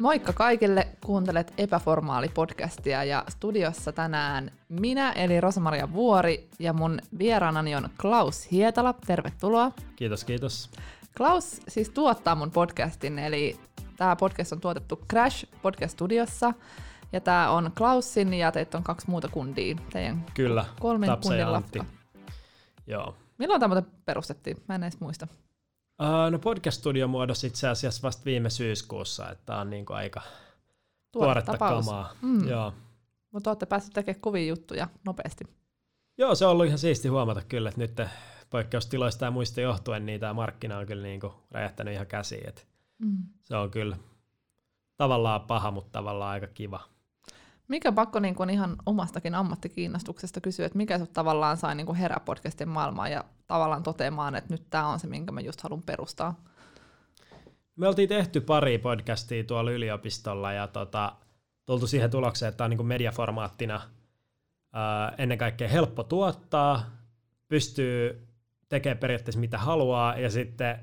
Moikka kaikille, kuuntelet Epäformaali-podcastia ja studiossa tänään minä eli Rosamaria Vuori ja mun vieraanani on Klaus Hietala, tervetuloa. Kiitos, kiitos. Klaus siis tuottaa mun podcastin, eli tämä podcast on tuotettu Crash Podcast Studiossa ja tämä on Klausin ja teitä on kaksi muuta kundia, teidän Kyllä, kolmen Tapsa kundin ja lafka. Joo. Milloin tämä perustettiin? Mä en edes muista. Uh, no podcast-studio muodossa itse asiassa vasta viime syyskuussa, että on niinku aika tuoretta tapaus. kamaa. Mm. Joo. Mutta olette päässeet tekemään kovia juttuja nopeasti. Joo, se on ollut ihan siisti huomata kyllä, että nyt poikkeustiloista ja muista johtuen, niin tämä markkina on kyllä niinku räjähtänyt ihan käsiin. Et Mm. se on kyllä tavallaan paha, mutta tavallaan aika kiva. Mikä pakko niin kuin ihan omastakin ammattikiinnostuksesta kysyä, että mikä sut tavallaan sai niin kuin herää podcastin maailmaan ja tavallaan toteamaan, että nyt tämä on se, minkä mä just haluan perustaa. Me oltiin tehty pari podcastia tuolla yliopistolla ja tota, tultu siihen tulokseen, että tämä on niin mediaformaattina ää, ennen kaikkea helppo tuottaa, pystyy tekemään periaatteessa mitä haluaa ja sitten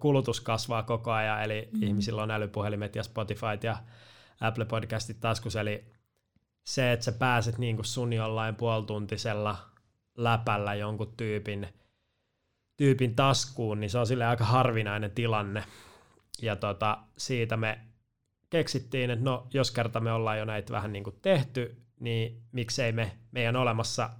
kulutus kasvaa koko ajan, eli Mm. ihmisillä on älypuhelimet ja Spotify ja Apple Podcastit taskus, eli se, että sä pääset niin kuin sun jollain puolituntisella läpällä jonkun tyypin, tyypin taskuun, niin se on sille aika harvinainen tilanne. Ja tota, siitä me keksittiin, että no, jos kerta me ollaan jo näitä vähän niin kuin tehty, niin miksei me meidän olemassa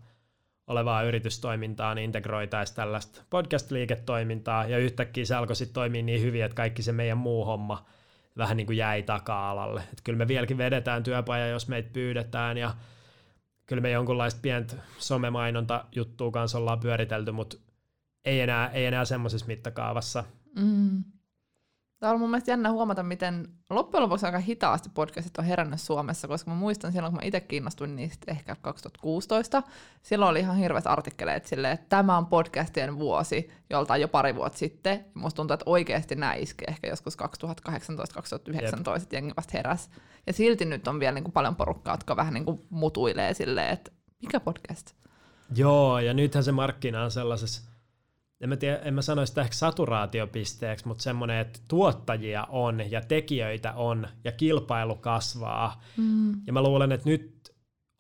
olevaa yritystoimintaa niin integroitaisiin tällaista podcast-liiketoimintaa, ja yhtäkkiä se alkoi sitten toimia niin hyvin, että kaikki se meidän muu homma vähän niin kuin jäi taka-alalle. Et kyllä me vieläkin vedetään työpaja, jos meitä pyydetään, ja kyllä me jonkunlaista pientä somemainonta-juttua kanssa ollaan pyöritelty, mutta ei enää, ei enää semmoisessa mittakaavassa. Mm. Tämä on mun mielestä jännä huomata, miten loppujen lopuksi aika hitaasti podcastit on herännyt Suomessa, koska mä muistan silloin, kun mä itse kiinnostuin niistä ehkä 2016, silloin oli ihan hirveät artikkeleet silleen, että tämä on podcastien vuosi, joltain jo pari vuotta sitten. Musta tuntuu, että oikeasti näin iski ehkä joskus 2018-2019, että jengi vasta heräs. Ja silti nyt on vielä niin kuin paljon porukkaa, jotka vähän niin kuin mutuilee silleen, että mikä podcast? Joo, ja nythän se markkina on sellaisessa, en mä, tiedä, en mä sano sitä ehkä saturaatiopisteeksi, mutta semmoinen, että tuottajia on ja tekijöitä on ja kilpailu kasvaa. Mm. Ja mä luulen, että nyt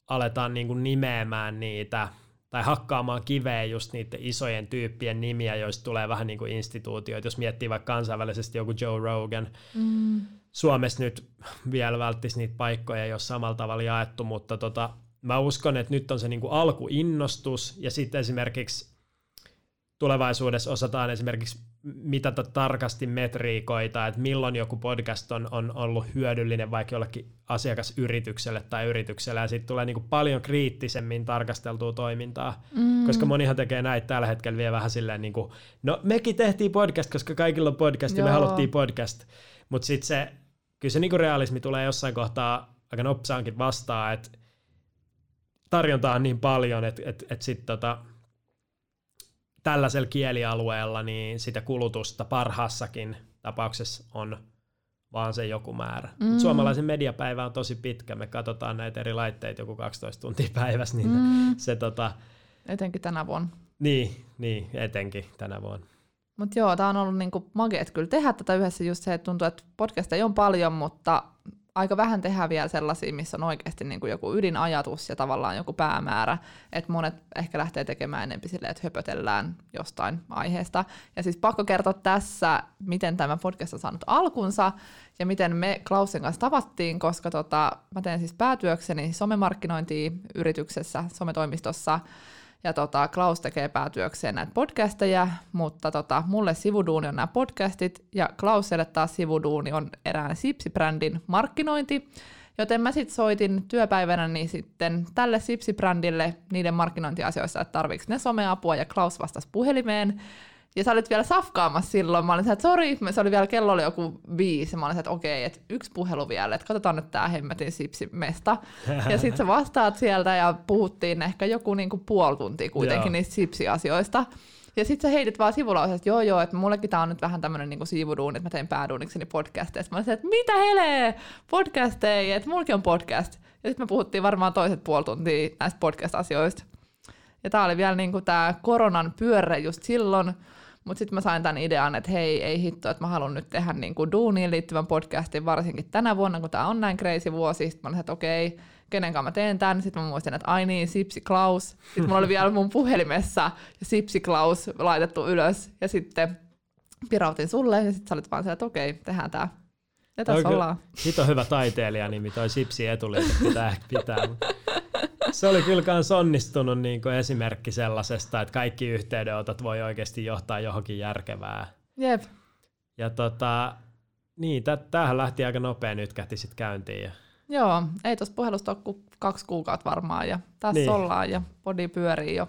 aletaan niin kuin nimeämään niitä tai hakkaamaan kiveä just niiden isojen tyyppien nimiä, joista tulee vähän niin kuin instituutioita. Jos miettii vaikka kansainvälisesti joku Joe Rogan, Mm. Suomessa nyt vielä välttisi niitä paikkoja, jos samalla tavalla jaettu, mutta tota, mä uskon, että nyt on se niinku alkuinnostus ja sitten esimerkiksi tulevaisuudessa osataan esimerkiksi mitata tarkasti metriikoita, että milloin joku podcast on, on ollut hyödyllinen vaikka jollekin asiakasyritykselle tai yritykselle, ja sitten tulee niinku paljon kriittisemmin tarkasteltua toimintaa, Mm. koska monihan tekee näitä tällä hetkellä vielä vähän silleen, niin kuin, no mekin tehtiin podcast, koska kaikilla on podcast, ja me Joo. haluttiin podcast, mutta sitten se, kyllä se niinku realismi tulee jossain kohtaa aika nopsaankin vastaan, että tarjontaa on niin paljon, että et, et sitten tota, tällaisella kielialueella niin sitä kulutusta parhaassakin tapauksessa on vaan se joku määrä. Mm. Mm. Suomalaisen mediapäivä on tosi pitkä, me katsotaan näitä eri laitteita joku 12 tuntia päivässä, niin mm. Se tota, Etenkin tänä vuonna. niin, niin, etenkin tänä vuonna. Mutta joo, tämä on ollut niinku mageet kyllä tehdä tätä yhdessä just se, että tuntuu, että podcasteja on paljon, mutta aika vähän tehdään vielä sellaisia, missä on oikeasti niinku joku ydinajatus ja tavallaan joku päämäärä, että monet ehkä lähtee tekemään enemmän silleen, että höpötellään jostain aiheesta. Ja siis pakko kertoa tässä, miten tämä podcast on saanut alkunsa ja miten me Klausin kanssa tavattiin, koska tota, mä teen siis päätyökseni somemarkkinointia yrityksessä, sometoimistossa, ja tota, Klaus tekee päätyökseen näitä podcasteja, mutta tota, mulle sivuduuni on nämä podcastit, ja Klauselle taas sivuduuni on erään Sipsi-brändin markkinointi, joten mä sitten soitin työpäivänä niin sitten tälle Sipsi-brändille niiden markkinointiasioissa, että tarviiko ne someapua, ja Klaus vastasi puhelimeen, ja sä olit vielä safkaamassa silloin. Mä olin että sori, se oli vielä, kello oli joku viisi. Mä olin että okei, että yksi puhelu vielä, että katsotaan nyt tää hemmetin sipsimesta. Ja sit sä vastaat sieltä ja puhuttiin ehkä joku niinku puoli tuntia kuitenkin Joo. niistä sipsiasioista. Ja sit sä heitit vaan sivulauseesta, että joo joo, että mullekin tää on nyt vähän tämmönen niinku siivuduuni, että mä teen pääduunikseni podcasteja. Mä olin että mitä helee, podcasteja, että mullakin on podcast. Ja sitten me puhuttiin varmaan toiset puoli tuntia näistä podcast-asioista. Ja tää oli vielä niinku tää koronan pyörre just silloin, Mutta sitten mä sain tämän idean, että hei, ei hitto, että mä haluan nyt tehdä niin kuin duuniin liittyvän podcastin, varsinkin tänä vuonna, kun tämä on näin crazy vuosi. Sitten mä olin, että okei, kenen kanssa mä teen tämän. Sitten mä muistin, että ai niin, Sipsi Klaus. Sitten mulla oli vielä mun puhelimessa ja Sipsi Klaus laitettu ylös. Ja sitten pirautin sulle ja sitten sä olit vaan se, että okei, tehdään tämä. Ja tässä Toi ollaan. Hito hyvä taiteilija nimi, toi Sipsi etuliite pitää pitää. Se oli kyllä kans onnistunut niin kuin esimerkki sellaisesta, että kaikki yhteydenotot voi oikeasti johtaa johonkin järkevää. Jep. Ja tota, niin, tä- tämähän lähti aika nopea nyt kähti sitten käyntiin. Ja Joo, ei tuossa puhelusta ole kuin kaksi kuukautta varmaan ja tässä Niin. ollaan ja body pyörii jo.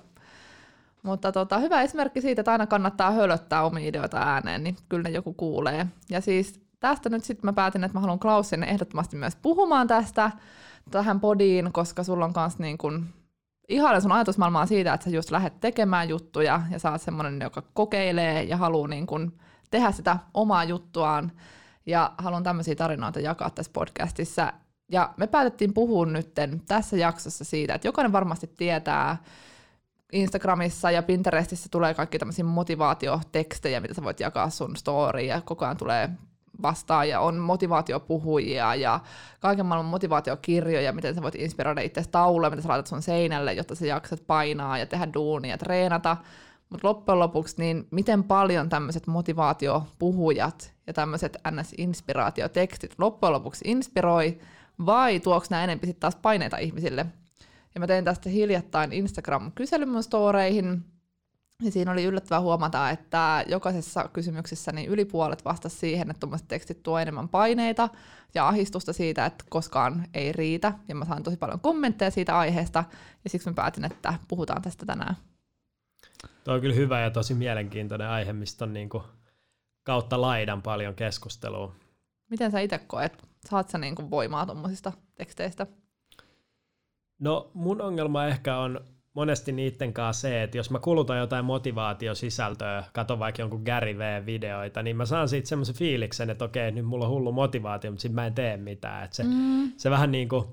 Mutta tota, hyvä esimerkki siitä, että aina kannattaa hölöttää omia ideoita ääneen, niin kyllä ne joku kuulee. Ja siis tästä nyt sitten mä päätin, että mä haluan Klausin ehdottomasti myös puhumaan tästä tähän podiin, koska sulla on kans niin kun, ihailen sun ajatusmaailmaa siitä, että sä just lähdet tekemään juttuja ja sä oot semmonen, joka kokeilee ja haluaa niin kun tehdä sitä omaa juttuaan. Ja haluan tämmöisiä tarinoita jakaa tässä podcastissa. Ja me päätettiin puhua nyt tässä jaksossa siitä, että jokainen varmasti tietää, Instagramissa ja Pinterestissä tulee kaikki tämmöisiä motivaatiotekstejä, mitä sä voit jakaa sun storyin ja koko ajan tulee vastaan ja on motivaatiopuhujia ja kaiken maailman motivaatiokirjoja, miten sä voit inspiroida itse tauluja, mitä sä laitat sun seinälle, jotta sä jaksat painaa ja tehdä duunia ja treenata. Mutta loppujen lopuksi, niin miten paljon tämmöiset motivaatiopuhujat ja tämmöiset NS-inspiraatiotekstit loppujen lopuksi inspiroi, vai tuoks nämä enempi sitten taas paineita ihmisille? Ja mä tein tästä hiljattain Instagram-kyselyn ja siinä oli yllättävää huomata, että jokaisessa kysymyksessä niin yli puolet vastasi siihen, että tuommoiset tekstit tuo enemmän paineita ja ahistusta siitä, että koskaan ei riitä. Ja mä sain tosi paljon kommentteja siitä aiheesta, ja siksi mä päätin, että puhutaan tästä tänään. Tuo on kyllä hyvä ja tosi mielenkiintoinen aihe, mistä on niin kuin kautta laidan paljon keskustelua. Miten sä itse koet? Saat sä niin voimaa tuommoisista teksteistä? No mun ongelma ehkä on monesti niiden kanssa se, että jos mä kulutan jotain motivaatiosisältöä, katon vaikka jonkun Gary V-videoita, niin mä saan siitä semmoisen fiiliksen, että okei, nyt mulla on hullu motivaatio, mutta sitten mä en tee mitään. Että se, Mm. se vähän niin kuin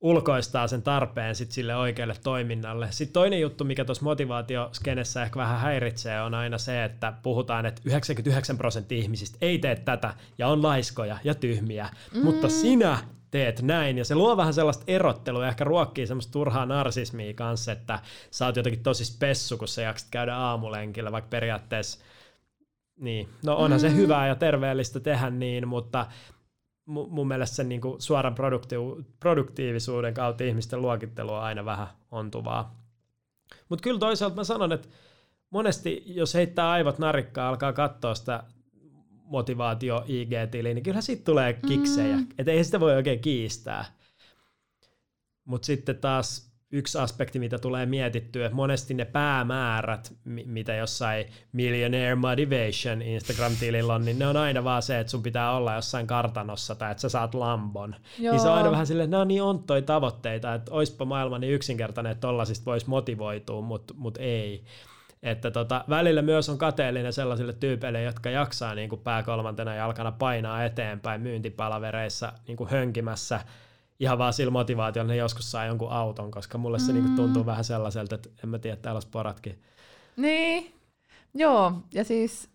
ulkoistaa sen tarpeen sit sille oikealle toiminnalle. Sitten toinen juttu, mikä tuossa motivaatioskenessä ehkä vähän häiritsee, on aina se, että puhutaan, että 99 prosenttia ihmisistä ei tee tätä ja on laiskoja ja tyhmiä, mm. mutta sinä teet näin, ja se luo vähän sellaista erottelua ja ehkä ruokkii semmoista turhaa narsismia kanssa, että sä oot jotenkin tosi spessu, kun sä jaksat käydä aamulenkillä, vaikka periaatteessa niin, no onhan mm. se hyvää ja terveellistä tehdä niin, mutta mu- mun mielestä sen niinku suoran produkti- produktiivisuuden kautta ihmisten luokittelu on aina vähän ontuvaa. Mutta kyllä toisaalta mä sanon, että monesti jos heittää aivot narikkaa, alkaa katsoa sitä motivaatio IG-tiliä, niin kyllä siitä tulee kiksejä. Mm. Että ei sitä voi oikein kiistää. Mutta sitten taas yksi aspekti, mitä tulee mietittyä, että monesti ne päämäärät, mi- mitä jossain Millionaire Motivation Instagram-tilillä on, niin ne on aina vaan se, että sun pitää olla jossain kartanossa tai että sä saat Lambon. Joo. Niin se on aina vähän silleen, että nämä on niin onttoi tavoitteita, että oispa maailma niin yksinkertainen, että tollasista voisi motivoitua, mutta mut ei. Että tota, välillä myös on kateellinen sellaisille tyypeille, jotka jaksaa niin kuin pää kolmantena jalkana painaa eteenpäin myyntipalavereissa niin kuin hönkimässä ihan vaan sillä motivaatiolla, ne joskus saa jonkun auton, koska mulle se mm. niin kuin tuntuu vähän sellaiselta, että en mä tiedä, täällä on sporatkin. Niin, joo, ja siis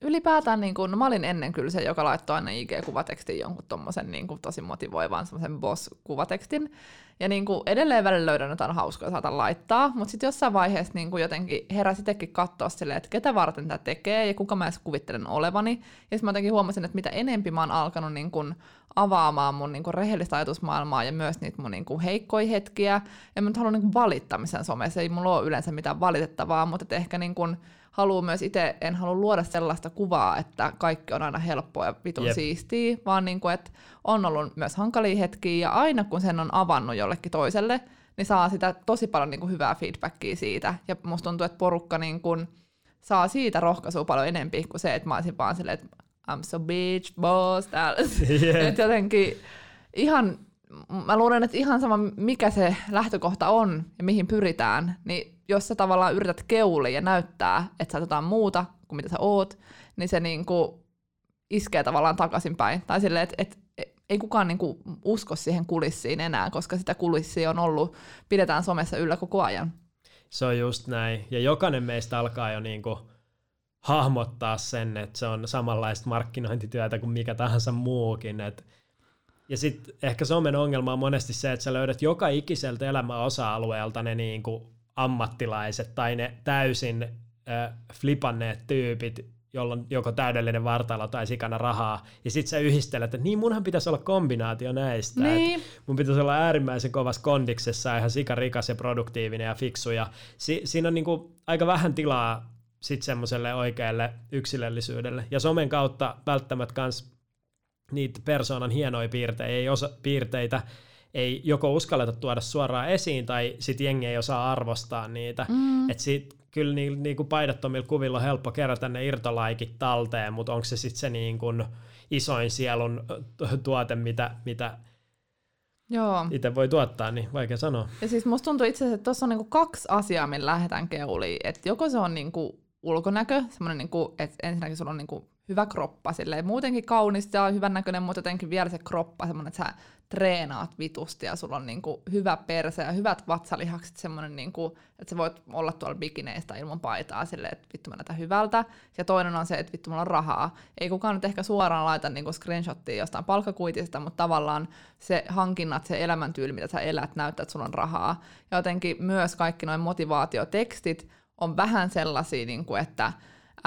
ylipäätään niin kun, no mä olin ennen kyllä se, joka laittoi aina IG-kuvatekstiin jonkun tommosen niin kuin, tosi motivoivan semmoisen boss-kuvatekstin. Ja niin kuin, edelleen välillä löydän jotain hauskaa saatan laittaa, mutta sitten jossain vaiheessa niin kuin, jotenkin heräsi itsekin katsoa silleen, että ketä varten tämä tekee ja kuka mä edes kuvittelen olevani. Ja sitten mä jotenkin huomasin, että mitä enempi mä oon alkanut niin kuin, avaamaan mun niin kuin, rehellistä ajatusmaailmaa ja myös niitä mun niin kuin, heikkoja hetkiä. Ja mä nyt haluan niin kuin, valittamisen somessa, ei mulla ole yleensä mitään valitettavaa, mutta ehkä niin kuin, haluan myös itse, en halua luoda sellaista kuvaa, että kaikki on aina helppoa ja vitun Jep. siistiä, vaan niin kuin, että on ollut myös hankalia hetkiä ja aina kun sen on avannut jollekin toiselle, niin saa sitä tosi paljon niin kuin hyvää feedbackia siitä. Ja musta tuntuu, että porukka niin kuin saa siitä rohkaisua paljon enempi kuin se, että mä olisin vaan silleen, että I'm so bitch, boss, täällä. Jep. että jotenkin ihan, mä luulen, että ihan sama mikä se lähtökohta on ja mihin pyritään, niin jos sä tavallaan yrität keulia ja näyttää, että sä jotain muuta kuin mitä sä oot, niin se niinku iskee tavallaan takaisinpäin. Tai silleen, että et, et, ei kukaan niinku usko siihen kulissiin enää, koska sitä kulissia on ollut, pidetään somessa yllä koko ajan. Se on just näin. Ja jokainen meistä alkaa jo niinku hahmottaa sen, että se on samanlaista markkinointityötä kuin mikä tahansa muukin. Et, ja sitten ehkä somen ongelma on monesti se, että sä löydät joka ikiseltä elämän osa-alueelta ne niinku ammattilaiset tai ne täysin äh, flipanneet tyypit, jolla on joko täydellinen vartalo tai sikana rahaa, ja sitten sä yhdistelet, että niin munhan pitäisi olla kombinaatio näistä. Niin. mun pitäisi olla äärimmäisen kovassa kondiksessa, ihan sikarikas ja produktiivinen ja fiksu, ja si- siinä on niinku aika vähän tilaa sitten semmoiselle oikealle yksilöllisyydelle. Ja somen kautta välttämättä kans niitä persoonan hienoja piirteitä, ei osa, piirteitä ei joko uskalleta tuoda suoraan esiin, tai sitten jengi ei osaa arvostaa niitä. Mm. Että sit kyllä ni, niinku paidattomilla kuvilla on helppo kerätä ne irtolaikit talteen, mutta onko se sitten se niinku isoin sielun tuote, mitä, mitä Joo. itse voi tuottaa, niin vaikea sanoa. Ja siis musta tuntuu itse asiassa, että tuossa on niinku kaksi asiaa, millä lähdetään keuliin. Että joko se on niinku ulkonäkö, semmoinen, niinku, että ensinnäkin sulla on niinku hyvä kroppa, silleen muutenkin kaunis ja hyvän näköinen, mutta jotenkin vielä se kroppa, semmoinen, että sä treenaat vitusti ja sulla on niinku hyvä perse ja hyvät vatsalihakset, semmoinen, niinku, että sä voit olla tuolla bikineistä ilman paitaa silleen, että vittu mä näytän hyvältä. Ja toinen on se, että vittu mulla on rahaa. Ei kukaan nyt ehkä suoraan laita niinku screenshottia jostain palkkakuitista, mutta tavallaan se hankinnat, se elämäntyyli, mitä sä elät, näyttää, että sulla on rahaa. Ja jotenkin myös kaikki noin motivaatiotekstit on vähän sellaisia, kuin, että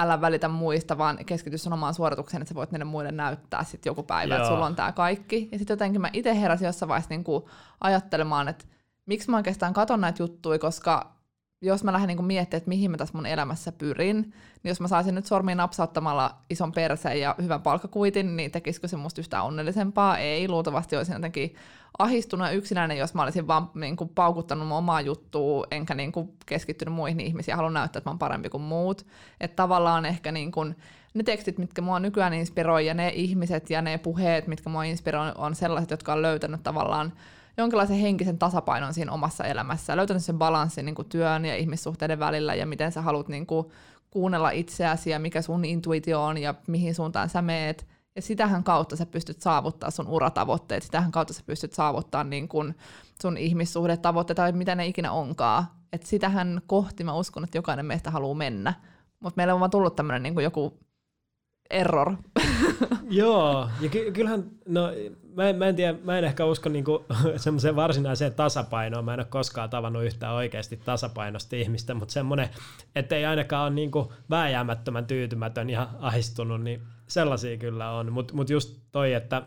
älä välitä muista, vaan keskity sun omaan suoritukseen, että sä voit niille muille näyttää sitten joku päivä, Joo. että sulla on tämä kaikki. Ja sitten jotenkin mä itse heräsin jossain vaiheessa niin kuin ajattelemaan, että miksi mä oikeastaan katon näitä juttuja, koska jos mä lähden niin miettimään, että mihin mä tässä mun elämässä pyrin, niin jos mä saisin nyt sormiin napsauttamalla ison perseen ja hyvän palkkakuitin, niin tekisikö se musta yhtään onnellisempaa? Ei, luultavasti olisin jotenkin ahistunut ja yksinäinen, jos mä olisin vaan niin kuin, paukuttanut mun omaa juttua, enkä niin kuin, keskittynyt muihin ihmisiin ja haluan näyttää, että mä oon parempi kuin muut. Että tavallaan ehkä niin kuin, ne tekstit, mitkä mua nykyään inspiroi ja ne ihmiset ja ne puheet, mitkä mua inspiroi, on sellaiset, jotka on löytänyt tavallaan jonkinlaisen henkisen tasapainon siinä omassa elämässä, löytänyt sen balanssin niin kuin työn ja ihmissuhteiden välillä ja miten sä haluat niin kuin, kuunnella itseäsi ja mikä sun intuitio on ja mihin suuntaan sä meet. Ja sitähän kautta sä pystyt saavuttaa sun uratavoitteet, sitähän kautta sä pystyt saavuttaa niin kun sun ihmissuhdetavoitteet tai mitä ne ikinä onkaan. Et sitähän kohti mä uskon, että jokainen meistä haluaa mennä. Mutta meillä on vaan tullut tämmöinen niin joku error. Joo, ja ky- kyllähän, no mä en, mä en tiedä, mä en ehkä usko niinku semmoiseen varsinaiseen tasapainoon, mä en ole koskaan tavannut yhtään oikeasti tasapainosta ihmistä, mutta semmoinen, että ei ainakaan ole niinku vääjäämättömän tyytymätön ja ahistunut, niin sellaisia kyllä on, mutta mut just toi, että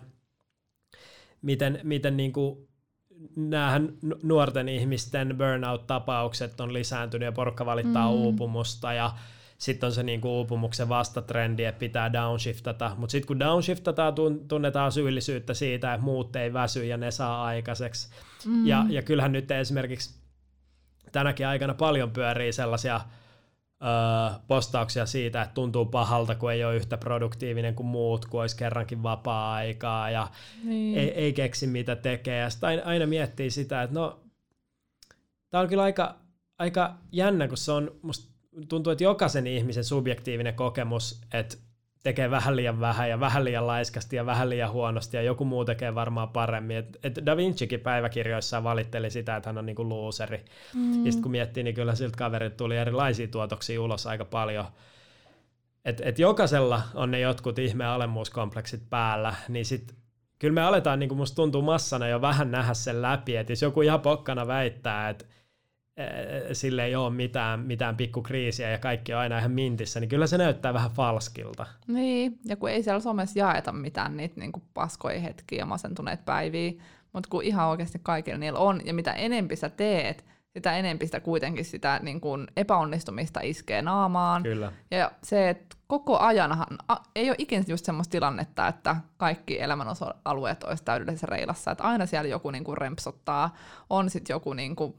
miten, miten niinku näähän nuorten ihmisten burnout-tapaukset on lisääntynyt ja porukka valittaa mm. uupumusta ja sitten on se niinku uupumuksen vastatrendi, että pitää downshiftata, mutta sitten kun downshiftata, tunnetaan syyllisyyttä siitä, että muut ei väsy ja ne saa aikaiseksi. Mm. Ja, ja kyllähän nyt esimerkiksi tänäkin aikana paljon pyörii sellaisia öö, postauksia siitä, että tuntuu pahalta, kun ei ole yhtä produktiivinen kuin muut, kun olisi kerrankin vapaa-aikaa ja niin. ei, ei keksi mitä tekee. Ja sitten aina, aina miettii sitä, että no, tämä on kyllä aika, aika jännä, kun se on musta tuntuu, että jokaisen ihmisen subjektiivinen kokemus, että tekee vähän liian vähän ja vähän liian laiskasti ja vähän liian huonosti ja joku muu tekee varmaan paremmin. Et, et Da Vincikin päiväkirjoissaan valitteli sitä, että hän on niinku looseri. Mm. Ja sitten kun miettii, niin kyllä siltä kaverit tuli erilaisia tuotoksia ulos aika paljon. Et, et jokaisella on ne jotkut ihme alemmuuskompleksit päällä, niin sitten kyllä me aletaan, niin kuin musta tuntuu massana jo vähän nähdä sen läpi, että jos joku ihan pokkana väittää, että sille ei ole mitään, mitään pikkukriisiä ja kaikki on aina ihan mintissä, niin kyllä se näyttää vähän falskilta. Niin, ja kun ei siellä somessa jaeta mitään niitä niin kuin paskoja hetkiä ja masentuneet päiviä, mutta kun ihan oikeasti kaikilla niillä on, ja mitä enempi sä teet, sitä enempi sitä kuitenkin sitä niin kuin epäonnistumista iskee naamaan. Kyllä. Ja se, että koko ajanhan a, ei ole ikinä just semmoista tilannetta, että kaikki elämän alueet olisi täydellisessä reilassa. Että aina siellä joku niin kuin rempsottaa, on sitten joku niin kuin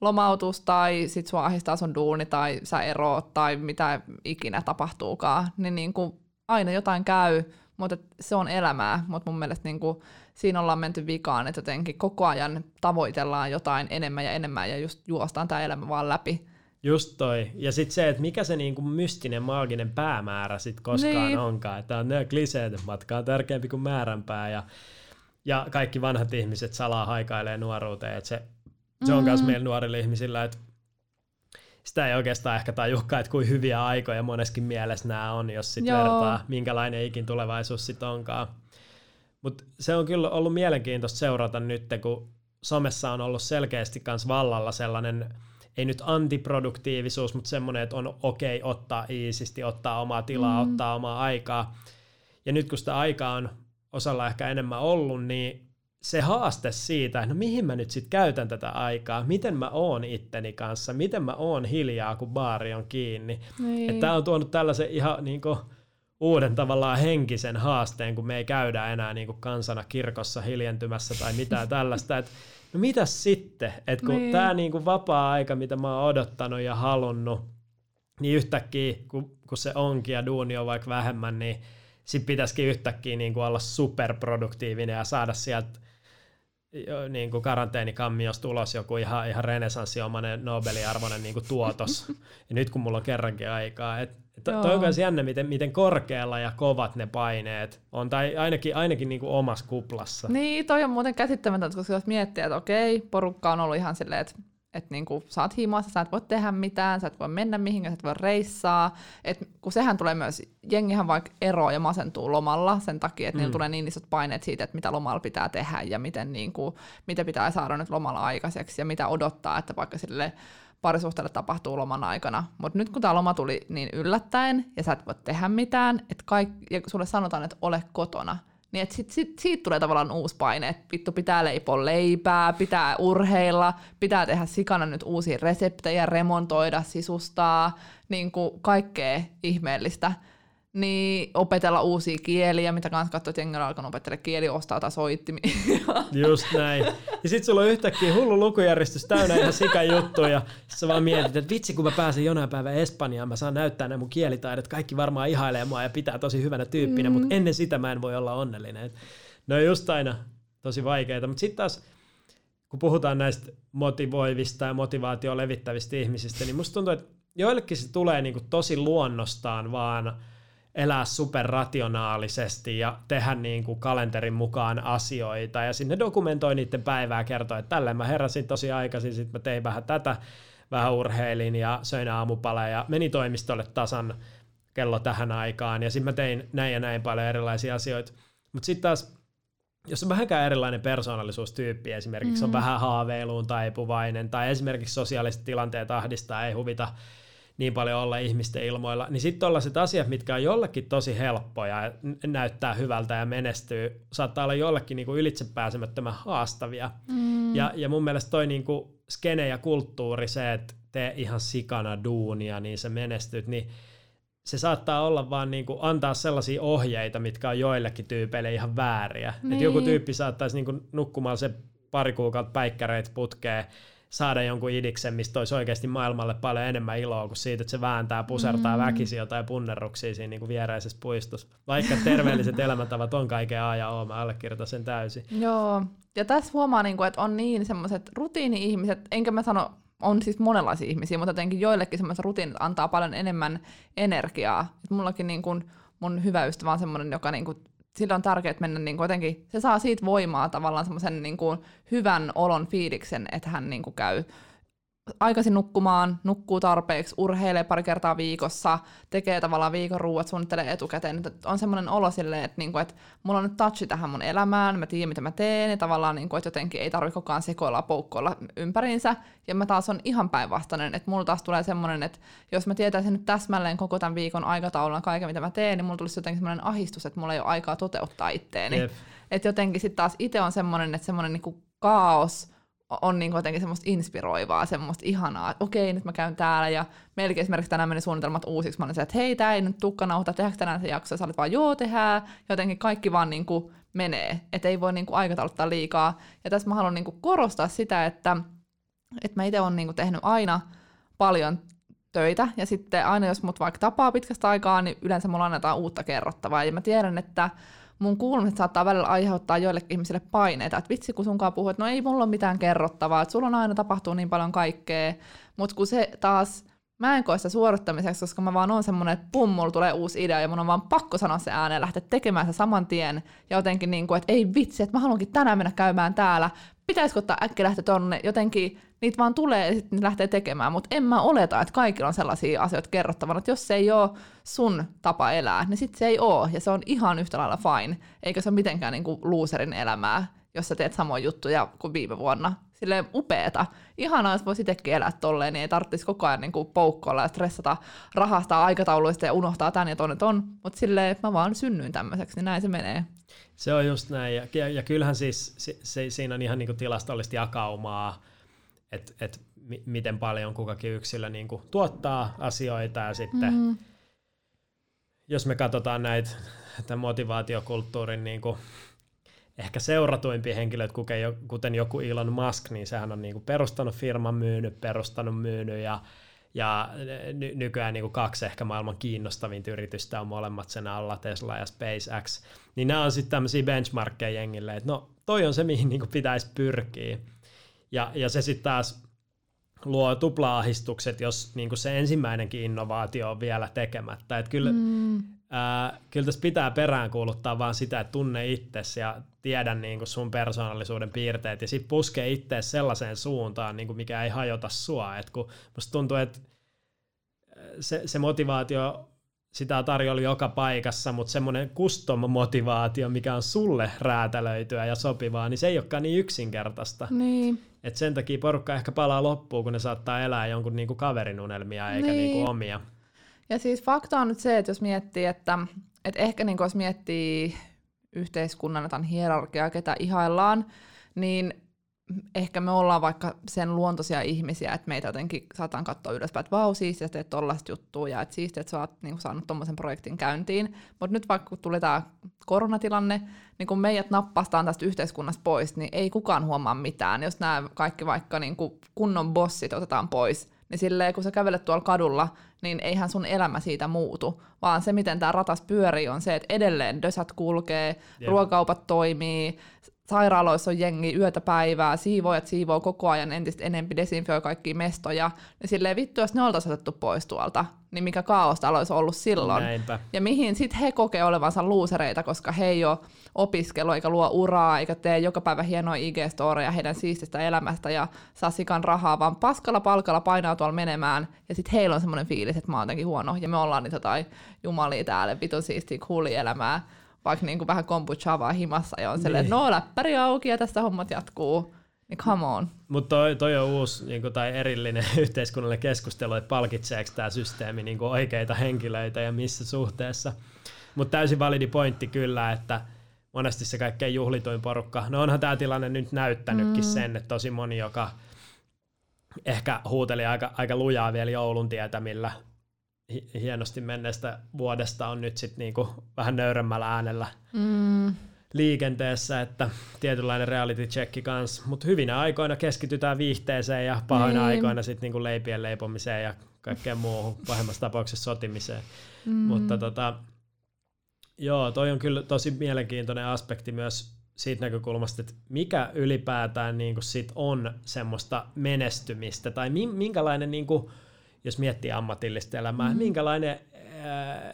lomautus tai sit sua ahistaa sun duuni tai sä eroot tai mitä ikinä tapahtuukaan, niin, niin kuin aina jotain käy, mutta se on elämää, mutta mun mielestä niin kuin siinä ollaan menty vikaan, että jotenkin koko ajan tavoitellaan jotain enemmän ja enemmän ja just juostaan tämä elämä vaan läpi. Just toi. Ja sitten se, että mikä se niinku mystinen, maaginen päämäärä sitten koskaan niin. onkaan. Että on ne kliseet, että matka on tärkeämpi kuin määränpää ja, ja kaikki vanhat ihmiset salaa haikailee nuoruuteen. Että se se on myös mm. meillä nuorille ihmisillä, että sitä ei oikeastaan ehkä tajukaan, että kuin hyviä aikoja moneskin mielessä nämä on, jos sitten vertaa, minkälainen ikin tulevaisuus sitten onkaan. Mutta se on kyllä ollut mielenkiintoista seurata nyt, kun somessa on ollut selkeästi myös vallalla sellainen, ei nyt antiproduktiivisuus, mutta semmoinen, että on okei okay ottaa iisisti, ottaa omaa tilaa, mm. ottaa omaa aikaa. Ja nyt kun sitä aikaa on osalla ehkä enemmän ollut, niin se haaste siitä, että no mihin mä nyt sitten käytän tätä aikaa, miten mä oon itteni kanssa, miten mä oon hiljaa, kun baari on kiinni. Niin. Että tämä on tuonut tällaisen ihan niin kuin uuden tavallaan henkisen haasteen, kun me ei käydä enää niin kuin kansana kirkossa hiljentymässä tai mitään tällaista. Että no mitäs sitten, että kun niin. tämä niin kuin vapaa-aika, mitä mä oon odottanut ja halunnut, niin yhtäkkiä, kun, kun se onkin ja duuni on vaikka vähemmän, niin sitten pitäisikin yhtäkkiä niin kuin olla superproduktiivinen ja saada sieltä niin kuin karanteenikammiosta ulos joku ihan, ihan renesanssiomainen Nobeliarvoinen niin kuin tuotos. ja nyt kun mulla on kerrankin aikaa. Et, et toi on myös jännä, miten, miten korkealla ja kovat ne paineet on, tai ainakin, ainakin niin kuin omassa kuplassa. Niin, toi on muuten käsittämätöntä, koska jos miettii, että okei, porukka on ollut ihan silleen, että että niinku, sä oot himassa, sä et voi tehdä mitään, sä et voi mennä mihinkään, sä et voi reissaa. Et, kun sehän tulee myös, jengihän vaikka ero ja masentuu lomalla sen takia, että mm. niillä tulee niin isot paineet siitä, että mitä lomalla pitää tehdä ja miten, niinku, mitä pitää saada nyt lomalla aikaiseksi ja mitä odottaa, että vaikka sille parisuhteelle tapahtuu loman aikana. Mutta nyt kun tämä loma tuli niin yllättäen ja sä et voi tehdä mitään, että kaik- ja sulle sanotaan, että ole kotona, niin et sit, sit, siitä tulee tavallaan uusi paine, että vittu pitää leipoa leipää, pitää urheilla, pitää tehdä sikana nyt uusia reseptejä, remontoida, sisustaa, niin kuin kaikkea ihmeellistä niin opetella uusia kieliä, mitä kanssa katsoi, että jengi on alkanut opettelemaan kieliostaa tai soittimia. Just näin. Ja sit sulla on yhtäkkiä hullu lukujärjestys täynnä ihan sika juttuja. Ja sä vaan mietit, että vitsi kun mä pääsen jonain päivän Espanjaan, mä saan näyttää ne mun kielitaidot. Kaikki varmaan ihailee mua ja pitää tosi hyvänä tyyppinä, mm. mutta ennen sitä mä en voi olla onnellinen. Ne on just aina tosi vaikeita. Mutta sitten taas, kun puhutaan näistä motivoivista ja motivaatio levittävistä ihmisistä, niin musta tuntuu, että joillekin se tulee niinku tosi luonnostaan vaan – elää superrationaalisesti ja tehdä niin kuin kalenterin mukaan asioita ja sinne dokumentoi niiden päivää kertoa, että tälleen mä heräsin tosi aikaisin, sitten mä tein vähän tätä, vähän urheilin ja söin aamupala ja meni toimistolle tasan kello tähän aikaan ja sitten mä tein näin ja näin paljon erilaisia asioita. Mutta sitten taas, jos on vähänkään erilainen persoonallisuustyyppi, esimerkiksi mm-hmm. on vähän haaveiluun taipuvainen tai esimerkiksi sosiaaliset tilanteet ahdistaa, ei huvita niin paljon olla ihmisten ilmoilla, niin sitten tällaiset asiat, mitkä on jollekin tosi helppoja ja näyttää hyvältä ja menestyy, saattaa olla jollekin niinku ylitsepääsemättömän haastavia. Mm. Ja, ja mun mielestä toi niinku skene ja kulttuuri, se, että tee ihan sikana duunia, niin se menestyt, niin se saattaa olla vaan niinku antaa sellaisia ohjeita, mitkä on joillekin tyypeille ihan vääriä. Niin. Että joku tyyppi saattaisi niinku nukkumaan se pari kuukautta päikkäreitä putkeen, saada jonkun idiksen, mistä olisi oikeasti maailmalle paljon enemmän iloa kuin siitä, että se vääntää, pusertaa mm. väkisi jotain punnerruksia siinä niin kuin viereisessä puistossa. Vaikka terveelliset elämäntavat on kaiken A ja O, mä allekirjoitan sen täysin. Joo, ja tässä huomaa, niin kuin, että on niin semmoiset rutiini-ihmiset, enkä mä sano, on siis monenlaisia ihmisiä, mutta jotenkin joillekin semmoiset rutiinit antaa paljon enemmän energiaa. Et mullakin niin kuin mun hyvä ystävä on semmoinen, joka niin kuin sillä on tärkeää mennä niin kuin jotenkin, se saa siitä voimaa tavallaan semmoisen niin kuin hyvän olon fiiliksen, että hän niin kuin käy aikaisin nukkumaan, nukkuu tarpeeksi, urheilee pari kertaa viikossa, tekee tavallaan viikon ruuat, suunnittelee etukäteen. Että on semmoinen olo silleen, että, niinku, että mulla on nyt touchi tähän mun elämään, mä tiedän mitä mä teen, ja tavallaan niinku, että jotenkin ei tarvitse koko ajan sekoilla poukkoilla ympäriinsä. Ja mä taas on ihan päinvastainen, että mulla taas tulee semmoinen, että jos mä tietäisin nyt täsmälleen koko tämän viikon aikataulun kaiken mitä mä teen, niin mulla tulisi jotenkin semmoinen ahdistus, että mulla ei ole aikaa toteuttaa itteeni. Yep. Että jotenkin sitten taas itse on semmoinen, että semmoinen niinku kaos, on niin jotenkin semmoista inspiroivaa, semmoista ihanaa, että okei, nyt mä käyn täällä ja melkein esimerkiksi tänään meni suunnitelmat uusiksi. Mä olin se, että hei, tää ei nyt tukka nauhoita, tehdäänkö tänään se jakso? Ja sä olet vaan, joo, tehdään. Jotenkin kaikki vaan niin kuin menee, että ei voi niin kuin aikatauluttaa liikaa. Ja tässä mä haluan niin kuin korostaa sitä, että, että mä itse olen niin kuin tehnyt aina paljon töitä, ja sitten aina jos mut vaikka tapaa pitkästä aikaa, niin yleensä mulla annetaan uutta kerrottavaa, ja mä tiedän, että mun kuulumiset saattaa välillä aiheuttaa joillekin ihmisille paineita, että vitsi kun sunkaan puhuu, että no ei mulla ole mitään kerrottavaa, että sulla on aina tapahtuu niin paljon kaikkea, mutta kun se taas, mä en koe sitä suorittamiseksi, koska mä vaan on semmoinen, että pum, mulla tulee uusi idea ja mun on vaan pakko sanoa se ääneen, lähteä tekemään se saman tien. Ja jotenkin niin kuin, että ei vitsi, että mä haluankin tänään mennä käymään täällä pitäisikö ottaa äkkiä lähteä tonne, jotenkin niitä vaan tulee ja sitten lähtee tekemään, mutta en mä oleta, että kaikilla on sellaisia asioita kerrottavana, että jos se ei ole sun tapa elää, niin sitten se ei ole, ja se on ihan yhtä lailla fine, eikä se ole mitenkään niinku loserin elämää, jos sä teet samoja juttuja kuin viime vuonna. Silleen upeeta. Ihanaa, jos voisi itsekin elää tolleen, niin ei tarvitsisi koko ajan niinku poukkoilla ja stressata rahasta aikatauluista ja unohtaa tän ja tonne ton, mutta silleen mä vaan synnyin tämmöiseksi, niin näin se menee. Se on just näin, ja, ja, ja kyllähän siis se, se, siinä on ihan niinku tilastollisesti jakaumaa, että et mi, miten paljon kukakin yksilö niinku tuottaa asioita, ja sitten mm. jos me katsotaan näitä tämän motivaatiokulttuurin niinku, ehkä seuratuimpia henkilöitä, kuten joku Elon Musk, niin sehän on niinku perustanut firman, myynyt, perustanut, myynyt, ja ja ny- nykyään niin kuin kaksi ehkä maailman kiinnostavinta yritystä on molemmat sen alla, Tesla ja SpaceX. Niin nämä on sitten tämmöisiä benchmarkkeja jengille, että no toi on se, mihin niin kuin pitäisi pyrkiä. Ja, ja se sitten taas luo tupla-ahistukset, jos niin kuin se ensimmäinenkin innovaatio on vielä tekemättä. Että kyllä, mm. Ää, kyllä tässä pitää peräänkuuluttaa vaan sitä, että tunne itsesi ja tiedä niin kuin sun persoonallisuuden piirteet ja sitten puskee itse sellaiseen suuntaan, niin kuin mikä ei hajota sua. Et kun musta tuntuu, että se, se motivaatio, sitä tarjolla joka paikassa, mutta semmoinen custom-motivaatio, mikä on sulle räätälöityä ja sopivaa, niin se ei olekaan niin yksinkertaista. Niin. Et sen takia porukka ehkä palaa loppuun, kun ne saattaa elää jonkun niinku kaverin unelmia eikä niin. niinku omia. Ja siis fakta on nyt se, että jos miettii, että, että ehkä niin jos miettii yhteiskunnan jotain hierarkiaa, ketä ihaillaan, niin ehkä me ollaan vaikka sen luontoisia ihmisiä, että meitä jotenkin saataan katsoa ylöspäin, että vau, siistiä, teet tollaista juttua ja että siistiä, että sä oot niin saanut tuommoisen projektin käyntiin. Mutta nyt vaikka kun tuli tämä koronatilanne, niin kun meidät nappastaan tästä yhteiskunnasta pois, niin ei kukaan huomaa mitään. Jos nämä kaikki vaikka niin kunnon bossit otetaan pois, niin silleen kun sä kävelet tuolla kadulla, niin eihän sun elämä siitä muutu, vaan se, miten tämä ratas pyörii, on se, että edelleen dösät kulkee, yeah. ruokaupat toimii, sairaaloissa on jengi yötä päivää, siivoojat siivoo koko ajan entistä enempi, desinfioi kaikki mestoja, niin silleen vittu, jos ne oltaisiin otettu pois tuolta, niin mikä kaaos täällä olisi ollut silloin. Näinpä. Ja mihin sitten he kokee olevansa luusereita, koska he ei ole opiskelu eikä luo uraa, eikä tee joka päivä hienoja IG-storeja heidän siististä elämästä ja saa sikan rahaa, vaan paskalla palkalla painaa tuolla menemään, ja sitten heillä on semmoinen fiilis, että mä oon jotenkin huono, ja me ollaan niitä tai jumalia täällä, vitun siistiä, cooli elämää vaikka niin kuin vähän kombuchaa vaan himassa ja on niin. silleen, no läppäri auki ja tästä hommat jatkuu. Niin come on. Mutta toi, toi on uusi niin tai erillinen yhteiskunnallinen keskustelu, että palkitseeko tämä systeemi niin oikeita henkilöitä ja missä suhteessa. Mutta täysin validi pointti kyllä, että monesti se kaikkein juhlituin porukka, no onhan tämä tilanne nyt näyttänytkin mm. sen, että tosi moni, joka ehkä huuteli aika, aika lujaa vielä joulun tietämillä hienosti menneestä vuodesta on nyt sitten niinku vähän nöyrämmällä äänellä mm. liikenteessä, että tietynlainen reality checki kanssa, mutta hyvinä aikoina keskitytään viihteeseen ja pahoina niin. aikoina sitten niinku leipien leipomiseen ja kaikkeen muuhun, pahimmassa tapauksessa sotimiseen. Mm. Mutta tota, joo, toi on kyllä tosi mielenkiintoinen aspekti myös siitä näkökulmasta, että mikä ylipäätään niin sit on semmoista menestymistä, tai minkälainen niin kuin, jos miettii ammatillista elämää, mm. minkälainen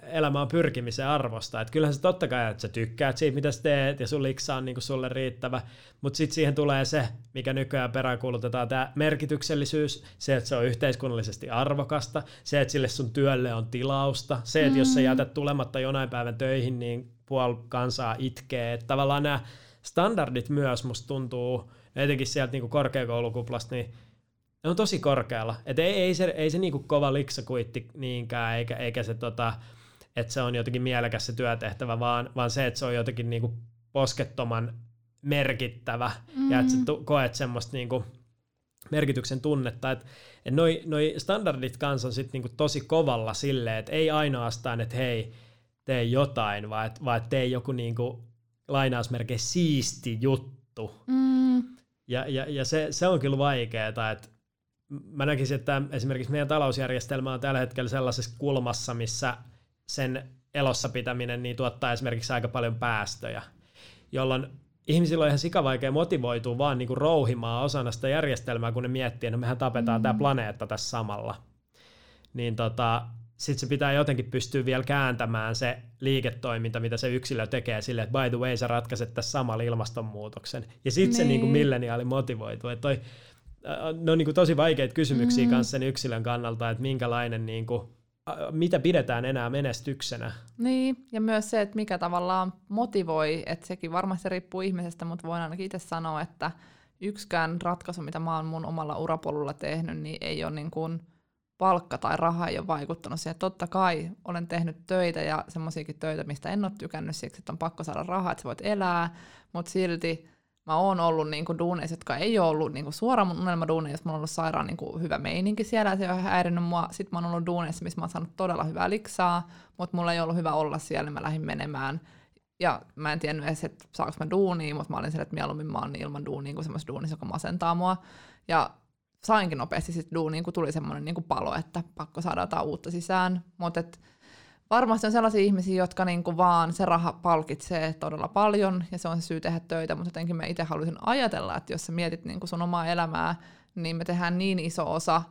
elämä on pyrkimisen arvosta. Et kyllähän se totta kai, että sä tykkäät siitä, mitä sä teet, ja sun liksa on niinku sulle riittävä, mutta sitten siihen tulee se, mikä nykyään peräänkuulutetaan, tämä merkityksellisyys, se, että se on yhteiskunnallisesti arvokasta, se, että sille sun työlle on tilausta, se, että mm. jos sä mm. jätät tulematta jonain päivän töihin, niin puol kansaa itkee. Et tavallaan nämä standardit myös musta tuntuu, etenkin sieltä niinku korkeakoulukuplasta, niin ne on tosi korkealla. Et ei, ei se, ei se niinku kova liksakuitti niinkään, eikä, eikä se tota, että se on jotenkin mielekäs se työtehtävä, vaan, vaan se, että se on jotenkin niinku poskettoman merkittävä mm. ja että sä tu- koet semmoista niinku merkityksen tunnetta, että et noi, noi standardit kanssa on sitten niinku tosi kovalla silleen, että ei ainoastaan, että hei, tee jotain, vaan että vaan et tee joku niinku lainausmerkeissä siisti juttu. Mm. Ja, ja, ja se, se on kyllä vaikeaa, että mä näkisin, että esimerkiksi meidän talousjärjestelmä on tällä hetkellä sellaisessa kulmassa, missä sen elossa pitäminen niin tuottaa esimerkiksi aika paljon päästöjä, jolloin ihmisillä on ihan sikavaikea motivoitua vaan niin kuin rouhimaan osana sitä järjestelmää, kun ne miettii, että mehän tapetaan mm. tämä planeetta tässä samalla. Niin tota, sitten se pitää jotenkin pystyä vielä kääntämään se liiketoiminta, mitä se yksilö tekee silleen, että by the way, sä ratkaiset tässä samalla ilmastonmuutoksen. Ja sitten se niin kuin milleniaali motivoituu. Että toi, ne on niin kuin tosi vaikeita kysymyksiä mm. kanssa sen yksilön kannalta, että minkälainen, niin kuin, mitä pidetään enää menestyksenä. Niin, ja myös se, että mikä tavallaan motivoi, että sekin varmasti riippuu ihmisestä, mutta voin ainakin itse sanoa, että yksikään ratkaisu, mitä mä oon mun omalla urapolulla tehnyt, niin ei ole niin kuin palkka tai raha ei ole vaikuttanut siihen. Totta kai olen tehnyt töitä ja semmoisiakin töitä, mistä en ole tykännyt siksi, että on pakko saada rahaa, että sä voit elää, mutta silti mä oon ollut niinku duuneissa, jotka ei ole ollut niinku suoraan mun unelmaduuneissa, jos mulla on ollut sairaan niinku hyvä meininki siellä, ja se on häirinnyt mua. Sitten mä oon ollut duuneissa, missä mä oon saanut todella hyvää liksaa, mutta mulla ei ollut hyvä olla siellä, niin mä lähdin menemään. Ja mä en tiennyt edes, että saanko mä duunia, mutta mä olin siellä, että mieluummin mä oon ilman duunia kuin semmoisessa duunissa, joka masentaa mua. Ja sainkin nopeasti sitten duuniin, kun tuli semmoinen niin palo, että pakko saada jotain uutta sisään. Mutta varmasti on sellaisia ihmisiä, jotka niinku vaan se raha palkitsee todella paljon ja se on se syy tehdä töitä, mutta jotenkin mä itse haluaisin ajatella, että jos sä mietit niinku sun omaa elämää, niin me tehdään niin iso osa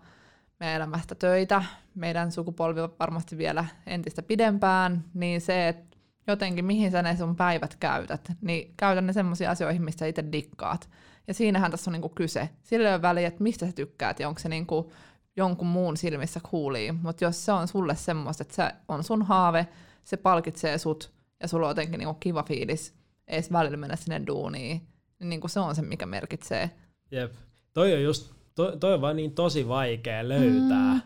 meidän elämästä töitä, meidän sukupolvi varmasti vielä entistä pidempään, niin se, että jotenkin mihin sä ne sun päivät käytät, niin käytä ne semmoisiin asioihin, mistä itse dikkaat. Ja siinähän tässä on niinku kyse. Sillä ole väliä, että mistä sä tykkäät ja onko se niinku jonkun muun silmissä kuulii. Mutta jos se on sulle semmoista, että se on sun haave, se palkitsee sut ja sulla on jotenkin niinku kiva fiilis edes välillä mennä sinne duuniin, niin niinku se on se, mikä merkitsee. Jep. Toi on just, toi, toi on vaan niin tosi vaikea löytää. Mm.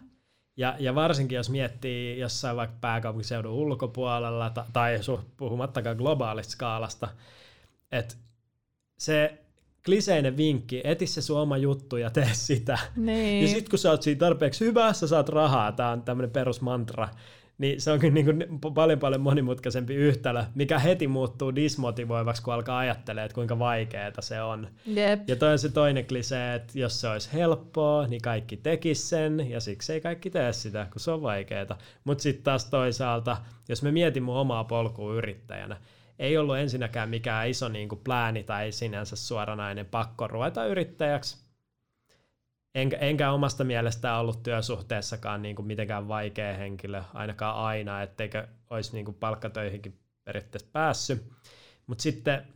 Ja, ja varsinkin jos miettii jossain vaikka pääkaupunkiseudun ulkopuolella ta, tai puhumattakaan globaalista skaalasta, että se kliseinen vinkki, eti se sun oma juttu ja tee sitä. Niin. Ja sitten kun sä oot siinä tarpeeksi hyvä, sä saat rahaa, tää on tämmöinen perusmantra, niin se onkin niin kuin paljon paljon monimutkaisempi yhtälö, mikä heti muuttuu dismotivoivaksi, kun alkaa ajattelemaan, että kuinka vaikeaa se on. Yep. Ja toi on se toinen klisee, että jos se olisi helppoa, niin kaikki tekis sen, ja siksi ei kaikki tee sitä, kun se on vaikeaa. Mutta sitten taas toisaalta, jos me mietin mun omaa polkua yrittäjänä, ei ollut ensinnäkään mikään iso niin kuin plääni tai sinänsä suoranainen pakko ruveta yrittäjäksi. Enkä, enkä omasta mielestä ollut työsuhteessakaan niin kuin mitenkään vaikea henkilö, ainakaan aina, etteikö olisi niin kuin palkkatöihinkin periaatteessa päässyt. Mutta sitten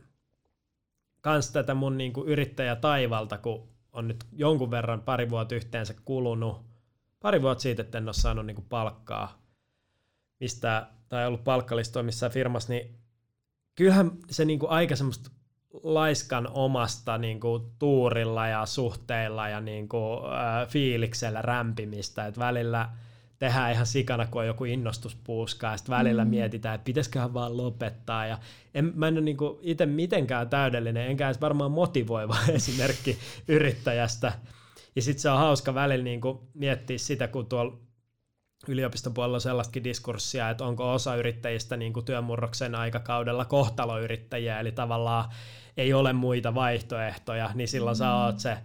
kans tätä mun niin kuin yrittäjätaivalta, kun on nyt jonkun verran pari vuotta yhteensä kulunut, pari vuotta siitä, että en ole saanut niin kuin palkkaa mistä, tai ollut palkkalistoa missään firmassa, niin kyllähän se niinku aika semmoista laiskan omasta niinku tuurilla ja suhteilla ja niinku, äh, fiiliksellä rämpimistä, että välillä tehdään ihan sikana, kun on joku innostuspuuska, ja sitten välillä mm. mietitään, että pitäisiköhän vaan lopettaa, ja en, mä en ole niinku itse mitenkään täydellinen, enkä edes varmaan motivoiva esimerkki yrittäjästä, ja sitten se on hauska välillä niinku miettiä sitä, kun tuolla yliopiston puolella on sellaistakin diskurssia, että onko osa yrittäjistä niin kuin työmurroksen aikakaudella kohtaloyrittäjiä, eli tavallaan ei ole muita vaihtoehtoja, niin silloin mm. sä oot se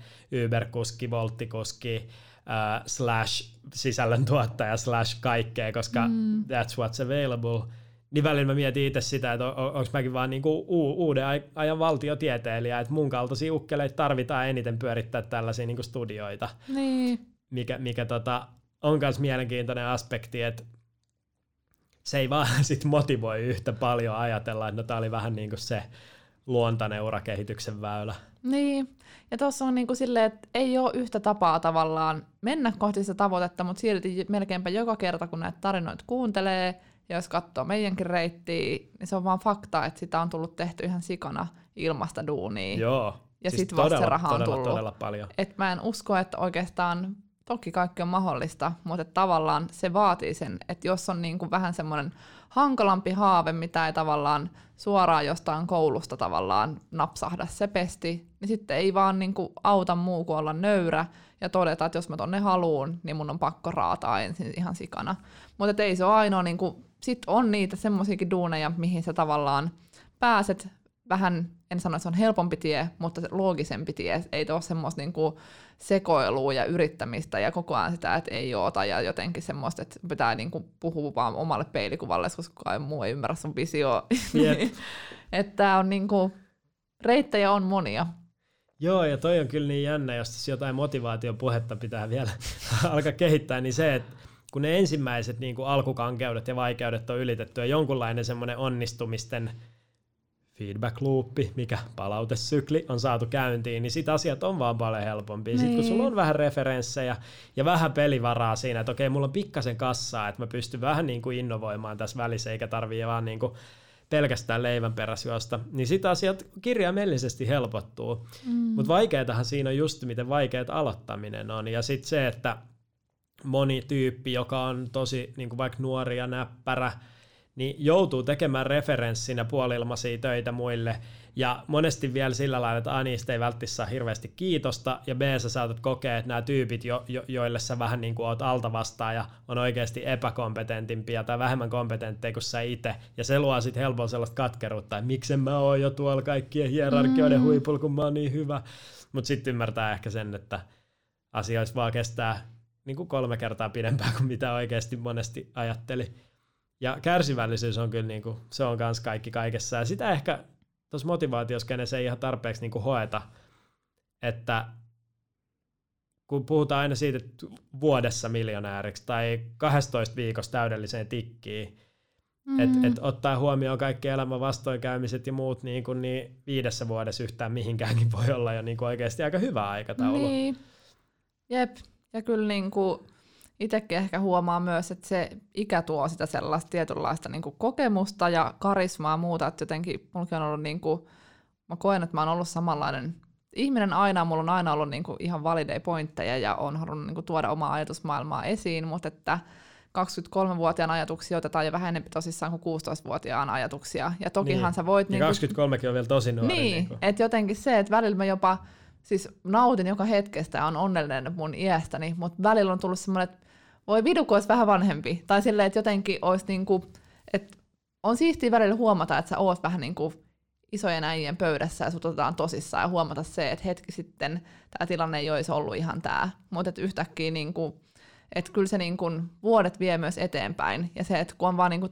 Uber-kuski, Volttikuski, uh, slash sisällöntuottaja slash kaikkea, koska mm. that's what's available. Niin välillä mä mietin itse sitä, että on, onko mäkin vaan niinku u- uuden ajan valtiotieteilijä, että mun kaltaisia ukkeleita tarvitaan eniten pyörittää tällaisia niinku studioita. Niin. Mikä, mikä tota, on myös mielenkiintoinen aspekti, että se ei vaan sit motivoi yhtä paljon ajatella, että no tämä oli vähän niin kuin se luontainen urakehityksen väylä. Niin, ja tuossa on niin kuin silleen, että ei ole yhtä tapaa tavallaan mennä kohti sitä tavoitetta, mutta silti melkeinpä joka kerta, kun näitä tarinoita kuuntelee, ja jos katsoo meidänkin reittiä, niin se on vaan fakta, että sitä on tullut tehty ihan sikana ilmasta duunia. Joo. Ja siis sitten vasta se raha on todella, tullut. Todella paljon. Et mä en usko, että oikeastaan toki kaikki on mahdollista, mutta tavallaan se vaatii sen, että jos on niin kuin vähän semmoinen hankalampi haave, mitä ei tavallaan suoraan jostain koulusta tavallaan napsahda se pesti, niin sitten ei vaan niin kuin auta muu kuin olla nöyrä ja todeta, että jos mä tonne haluun, niin mun on pakko raataa ensin ihan sikana. Mutta ei se ole ainoa, niin kuin, sit on niitä semmoisiakin duuneja, mihin sä tavallaan pääset vähän, en sano, että se on helpompi tie, mutta se loogisempi tie. Ei ole semmoista niinku sekoilua ja yrittämistä ja koko ajan sitä, että ei oota ja jotenkin semmoista, että pitää niinku puhua vaan omalle peilikuvalle, koska kukaan muu ei ymmärrä sun visio. Yep. että on niinku, reittejä on monia. Joo, ja toi on kyllä niin jännä, jos jotain motivaation puhetta pitää vielä alkaa kehittää, niin se, että kun ne ensimmäiset niin kuin alkukankeudet ja vaikeudet on ylitetty ja jonkunlainen semmoinen onnistumisten feedback loopi, mikä palautesykli on saatu käyntiin, niin sit asiat on vaan paljon helpompia. Niin. Sitten kun sulla on vähän referenssejä ja vähän pelivaraa siinä, että okei, mulla on pikkasen kassaa, että mä pystyn vähän niin kuin innovoimaan tässä välissä, eikä tarvii vaan niin kuin pelkästään leivän peräsyöstä, niin sitä asiat kirjaimellisesti helpottuu. Mm. Mutta vaikeatahan siinä on just, miten vaikeat aloittaminen on. Ja sitten se, että moni tyyppi, joka on tosi niin kuin vaikka nuori ja näppärä, niin joutuu tekemään referenssinä puolilmaisia töitä muille, ja monesti vielä sillä lailla, että A, niistä ei välttämättä saa hirveästi kiitosta, ja B, sä saatat kokea, että nämä tyypit, jo, jo, joille sä vähän niin kuin oot alta vastaan ja on oikeasti epäkompetentimpia tai vähemmän kompetentteja kuin sä itse, ja se luo sitten helpolla sellaista katkeruutta, että miksen mä oon jo tuolla kaikkien hierarkioiden mm. huipulla, kun mä oon niin hyvä, mutta sitten ymmärtää ehkä sen, että asioissa vaan kestää niin kuin kolme kertaa pidempään kuin mitä oikeasti monesti ajatteli. Ja kärsivällisyys on kyllä, niin kuin, se on kans kaikki kaikessa. Ja sitä ehkä tuossa motivaatioskenessä ei ihan tarpeeksi niin kuin hoeta, että kun puhutaan aina siitä, että vuodessa miljonääriksi tai 12 viikossa täydelliseen tikkiin, mm. että et ottaa huomioon kaikki elämän vastoinkäymiset ja muut, niin, kuin, niin viidessä vuodessa yhtään mihinkäänkin voi olla jo niin kuin oikeasti aika hyvä aikataulu. Niin. Jep, ja kyllä niin kuin itsekin ehkä huomaa myös, että se ikä tuo sitä sellaista tietynlaista niin kuin kokemusta ja karismaa ja muuta, että jotenkin mullakin on ollut niin kuin, mä koen, että mä oon ollut samanlainen ihminen aina, mulla on aina ollut niin kuin ihan valideja pointteja ja on halunnut niin kuin tuoda omaa ajatusmaailmaa esiin, mutta että 23-vuotiaan ajatuksia otetaan jo vähän enemmän tosissaan kuin 16-vuotiaan ajatuksia. Ja tokihan niin. sä voit... Ja niin 23 on vielä tosi nuori. Niin, niin että jotenkin se, että välillä mä jopa siis nautin joka hetkestä ja on onnellinen mun iästäni, mutta välillä on tullut semmoinen, että voi vidu, kun olisi vähän vanhempi. Tai silleen, että jotenkin olisi niinku, että on siistiä välillä huomata, että sä oot vähän niinku isojen äijien pöydässä ja sut otetaan tosissaan ja huomata se, että hetki sitten tämä tilanne ei olisi ollut ihan tämä. Mutta että yhtäkkiä niinku, että kyllä se niinku vuodet vie myös eteenpäin. Ja se, että kun on vaan niinku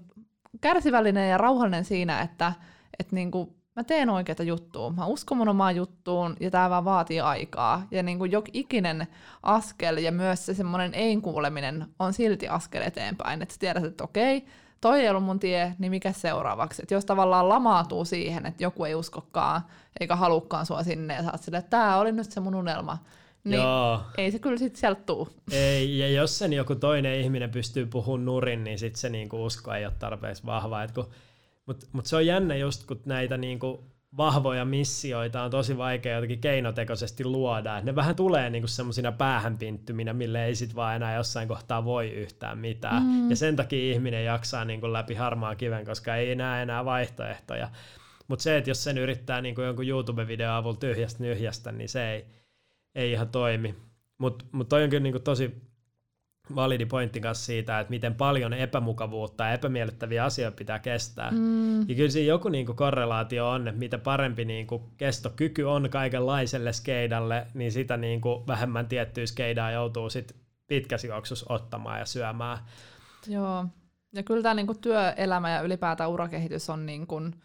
kärsivällinen ja rauhallinen siinä, että, että niinku mä teen oikeita juttua, mä uskon mun omaan juttuun ja tämä vaan vaatii aikaa. Ja niin kuin jok ikinen askel ja myös se semmoinen ei-kuuleminen on silti askel eteenpäin, että sä tiedät, että okei, toi ei ollut mun tie, niin mikä seuraavaksi? Että jos tavallaan lamaatuu siihen, että joku ei uskokaan eikä halukkaan sua sinne ja sä oot silleen, että tää oli nyt se mun unelma, niin Joo. ei se kyllä sitten sieltä tuu. Ei, ja jos sen joku toinen ihminen pystyy puhumaan nurin, niin sitten se niinku usko ei ole tarpeeksi vahva. Et kun mutta mut se on jännä just, kun näitä niinku vahvoja missioita on tosi vaikea jotenkin keinotekoisesti luoda. Et ne vähän tulee niinku semmoisina päähänpinttyminä, mille ei sit vaan enää jossain kohtaa voi yhtään mitään. Mm. Ja sen takia ihminen jaksaa niinku läpi harmaa kiven, koska ei näe enää vaihtoehtoja. Mutta se, että jos sen yrittää niinku jonkun YouTube-videon avulla tyhjästä nyhjästä, niin se ei, ei ihan toimi. Mutta mut toi on kyllä niinku tosi validi pointti kanssa siitä, että miten paljon epämukavuutta ja epämiellyttäviä asioita pitää kestää. Mm. Ja kyllä siinä joku niin kuin korrelaatio on, että mitä parempi niin kuin kestokyky on kaikenlaiselle skeidalle, niin sitä niin kuin vähemmän tiettyä skeidaa joutuu sit pitkäsi ottamaan ja syömään. Joo, ja kyllä tämä niin kuin työelämä ja ylipäätään urakehitys on niin kuin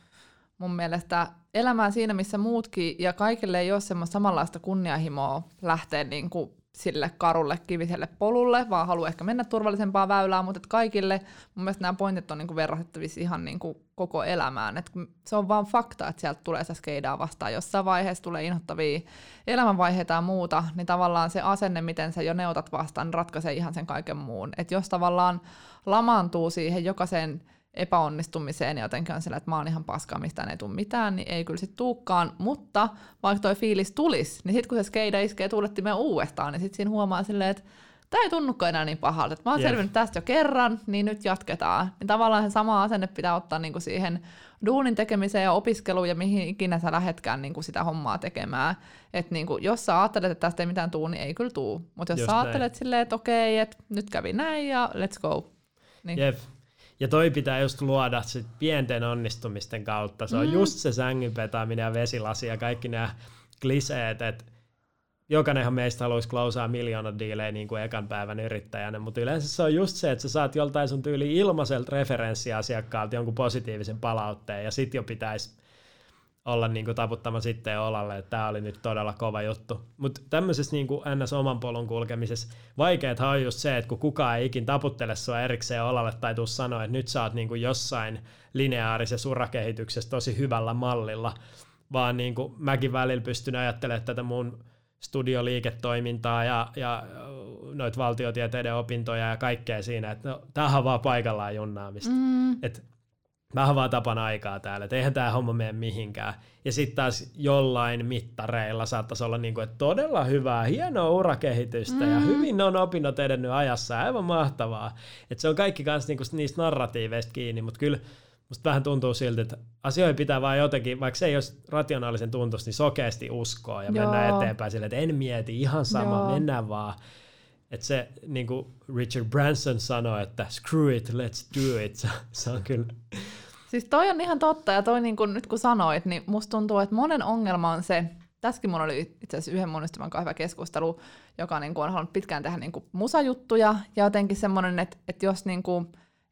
mun mielestä elämää siinä, missä muutkin, ja kaikille ei ole semmoista samanlaista kunnianhimoa lähteä niin kuin sille karulle kiviselle polulle, vaan haluaa ehkä mennä turvallisempaa väylää, mutta kaikille mun mielestä nämä pointit on niinku verrattavissa ihan niinku koko elämään. Et se on vaan fakta, että sieltä tulee se skeidaa vastaan. Jossain vaiheessa tulee inhottavia elämänvaiheita ja muuta, niin tavallaan se asenne, miten sä jo neotat vastaan, niin ratkaisee ihan sen kaiken muun. Et jos tavallaan lamaantuu siihen jokaiseen epäonnistumiseen ja jotenkin on sillä, että mä oon ihan paskaa, mistään ei tule mitään, niin ei kyllä sit tuukkaan, mutta vaikka toi fiilis tulisi, niin sitten kun se skeida iskee tuulettimeen uudestaan, niin sitten siinä huomaa silleen, että tämä ei tunnukaan enää niin pahalta, että mä oon yeah. selvinnyt tästä jo kerran, niin nyt jatketaan. Niin tavallaan se sama asenne pitää ottaa niinku siihen duunin tekemiseen ja opiskeluun ja mihin ikinä sä lähetkään niinku sitä hommaa tekemään. Että niinku, jos sä ajattelet, että tästä ei mitään tuu, niin ei kyllä tuu. Mutta jos Just sä ajattelet näin. silleen, että okei, että nyt kävi näin ja let's go. Niin. Jep, ja toi pitää just luoda sit pienten onnistumisten kautta. Se on mm. just se sängyn petaaminen ja vesilasi ja kaikki nämä kliseet, että jokainenhan meistä haluaisi klausaa miljoona diilejä niin kuin ekan päivän yrittäjänä, mutta yleensä se on just se, että sä saat joltain sun tyyli ilmaiselta referenssiasiakkaalta jonkun positiivisen palautteen ja sit jo pitäisi olla niin kuin taputtama sitten olalle, että tämä oli nyt todella kova juttu. Mutta tämmöisessä niin kuin ns. oman polun kulkemisessa vaikeethan on just se, että kun kukaan ei ikin taputtele sua erikseen olalle tai tuu sanoa, että nyt sä oot niin kuin jossain lineaarisessa urakehityksessä tosi hyvällä mallilla, vaan niin kuin mäkin välillä pystyn ajattelemaan tätä mun studioliiketoimintaa ja, ja noita valtiotieteiden opintoja ja kaikkea siinä, että no, tämähän on vaan paikallaan junnaamista. Mm. Et vähän vaan tapan aikaa täällä, että eihän tämä homma mene mihinkään. Ja sitten taas jollain mittareilla saattaisi olla niinku, että todella hyvää, hienoa urakehitystä mm. ja hyvin ne on opinnot edennyt ajassa, aivan mahtavaa. Että se on kaikki kanssa niinku niistä narratiiveista kiinni, mutta kyllä musta vähän tuntuu siltä, että asioihin pitää vaan jotenkin, vaikka se ei olisi rationaalisen tuntus, niin sokeasti uskoa ja Joo. mennä eteenpäin sille, että en mieti, ihan sama, Joo. mennään vaan. Että se, niin kuin Richard Branson sanoi, että screw it, let's do it, se, on kyllä... Siis toi on ihan totta, ja toi niin kun, nyt kun sanoit, niin musta tuntuu, että monen ongelma on se, tässäkin mun oli itse asiassa yhden mun ystävän hyvä keskustelu, joka niin kuin on halunnut pitkään tehdä niin kuin musajuttuja, ja jotenkin semmoinen, että, että jos niin kuin,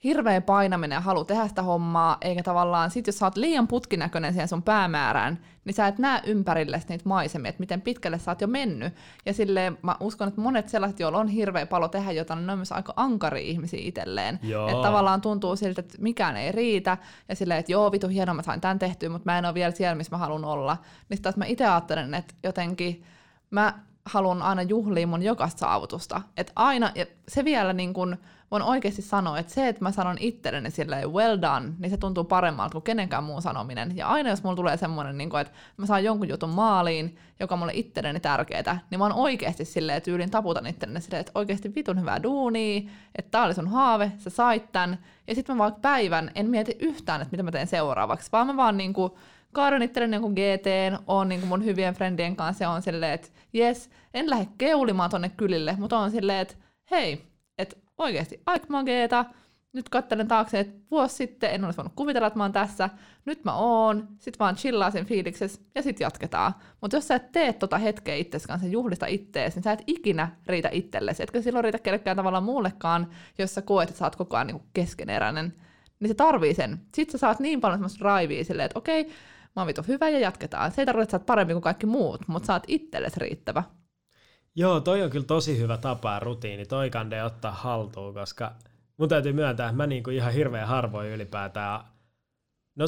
hirveä painaminen ja halu tehdä sitä hommaa, eikä tavallaan sit jos sä oot liian putkinäköinen siihen sun päämäärään, niin sä et näe ympärille niitä maisemia, että miten pitkälle sä oot jo mennyt. Ja silleen mä uskon, että monet sellaiset, joilla on hirveä palo tehdä jotain, niin ne on myös aika ankari ihmisiä itselleen. Että tavallaan tuntuu siltä, että mikään ei riitä, ja silleen, että joo, vitu hienoa, mä sain tämän tehtyä, mutta mä en ole vielä siellä, missä mä haluan olla. Niin taas mä itse ajattelen, että jotenkin mä haluan aina juhlia mun jokaista saavutusta. Että aina, ja se vielä niin kun, voin oikeasti sanoa, että se, että mä sanon itselleni silleen well done, niin se tuntuu paremmalta kuin kenenkään muun sanominen. Ja aina jos mulla tulee semmoinen, niin että mä saan jonkun jutun maaliin, joka on mulle itselleni tärkeää, niin mä oon oikeasti silleen tyylin taputan itselleni silleen, että oikeasti vitun hyvää duunia, että tää oli sun haave, sä sait tän. Ja sitten mä vaikka päivän en mieti yhtään, että mitä mä teen seuraavaksi, vaan mä vaan niin kuin, kaadan itselleni jonkun GT, on niin mun hyvien friendien kanssa ja on silleen, että jes, en lähde keulimaan tonne kylille, mutta on silleen, että hei, oikeasti aika mageeta. Nyt katselen taakse, että vuosi sitten en olisi voinut kuvitella, että mä oon tässä. Nyt mä oon. Sitten vaan chillaa sen fiiliksessä ja sitten jatketaan. Mutta jos sä et tee tota hetkeä itsesi kanssa, juhlista ittees, niin sä et ikinä riitä itsellesi. Etkö silloin riitä kellekään tavallaan muullekaan, jos sä koet, että sä oot koko ajan niin keskeneräinen. Niin se tarvii sen. Sitten sä saat niin paljon semmoista raivia silleen, että okei, mä oon vitu hyvä ja jatketaan. Se ei tarvitse, että sä oot parempi kuin kaikki muut, mutta sä oot itsellesi riittävä. Joo, toi on kyllä tosi hyvä tapa ja rutiini, toi kande ottaa haltuun, koska mun täytyy myöntää, että mä niinku ihan hirveän harvoin ylipäätään, no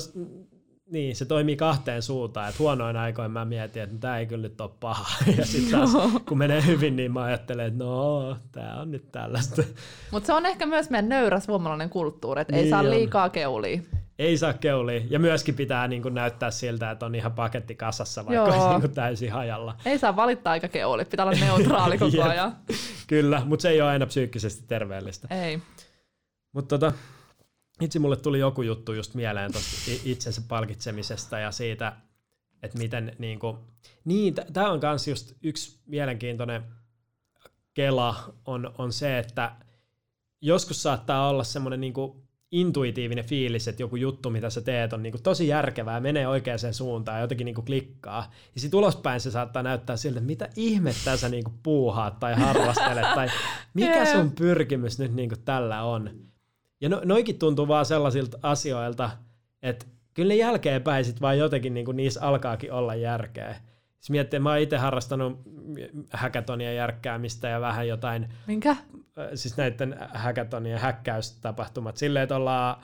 niin, se toimii kahteen suuntaan, että huonoin aikoin mä mietin, että tämä ei kyllä nyt ole paha, ja sitten taas kun menee hyvin, niin mä ajattelen, että no, tämä on nyt tällaista. Mutta se on ehkä myös meidän nöyrä suomalainen kulttuuri, että niin ei saa on. liikaa keulia ei saa keulia. Ja myöskin pitää niin kuin näyttää siltä, että on ihan paketti kasassa, vaikka Joo. olisi niin täysin hajalla. Ei saa valittaa aika keuli, pitää olla neutraali koko ajan. Kyllä, mutta se ei ole aina psyykkisesti terveellistä. Ei. Mutta tota, itse mulle tuli joku juttu just mieleen tuosta itsensä palkitsemisesta ja siitä, että miten niin kuin, niin, tämä on myös just yksi mielenkiintoinen kela on, on se, että joskus saattaa olla semmoinen niin kuin intuitiivinen fiilis, että joku juttu, mitä sä teet, on niinku tosi järkevää, menee oikeaan suuntaan ja jotenkin niinku klikkaa. Ja sitten ulospäin se saattaa näyttää siltä, että mitä ihmettä sä niinku puuhaat tai harrastelet, tai mikä sun pyrkimys nyt niinku tällä on. Ja no, noikin tuntuu vaan sellaisilta asioilta, että kyllä jälkeenpäin sit vaan jotenkin niinku niissä alkaakin olla järkeä. Siis miettii, että mä oon itse harrastanut häkätonia järkkäämistä ja vähän jotain... Minkä? Siis näiden häkätonien häkkäystapahtumat. Silleen, että ollaan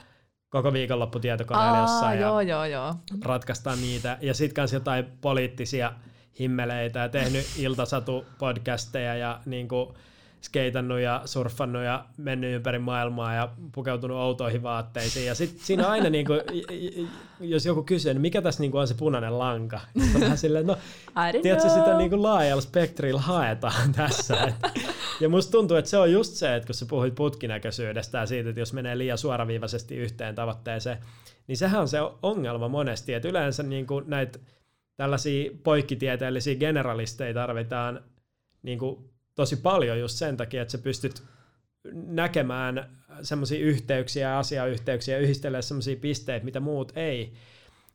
koko viikonloppu tietokoneella jossain joo, ja joo, joo. ratkaistaan niitä. Ja sitten kanssa jotain poliittisia himmeleitä ja tehnyt iltasatu-podcasteja ja niin kuin, skeitannut ja surffannut ja mennyt ympäri maailmaa ja pukeutunut outoihin vaatteisiin. Ja sitten siinä aina, niin kuin, jos joku kysyy, niin mikä tässä niin kuin on se punainen lanka? Vähän silleen, no, tiedätkö, sitä niin kuin laajalla spektrillä haetaan tässä. Et, ja musta tuntuu, että se on just se, että kun sä puhuit putkinäköisyydestä ja siitä, että jos menee liian suoraviivaisesti yhteen tavoitteeseen, niin sehän on se ongelma monesti, että yleensä niin kuin näitä tällaisia poikkitieteellisiä generalisteja tarvitaan niin kuin tosi paljon just sen takia, että sä pystyt näkemään semmoisia yhteyksiä ja asiayhteyksiä yhdistelemään semmoisia pisteitä, mitä muut ei,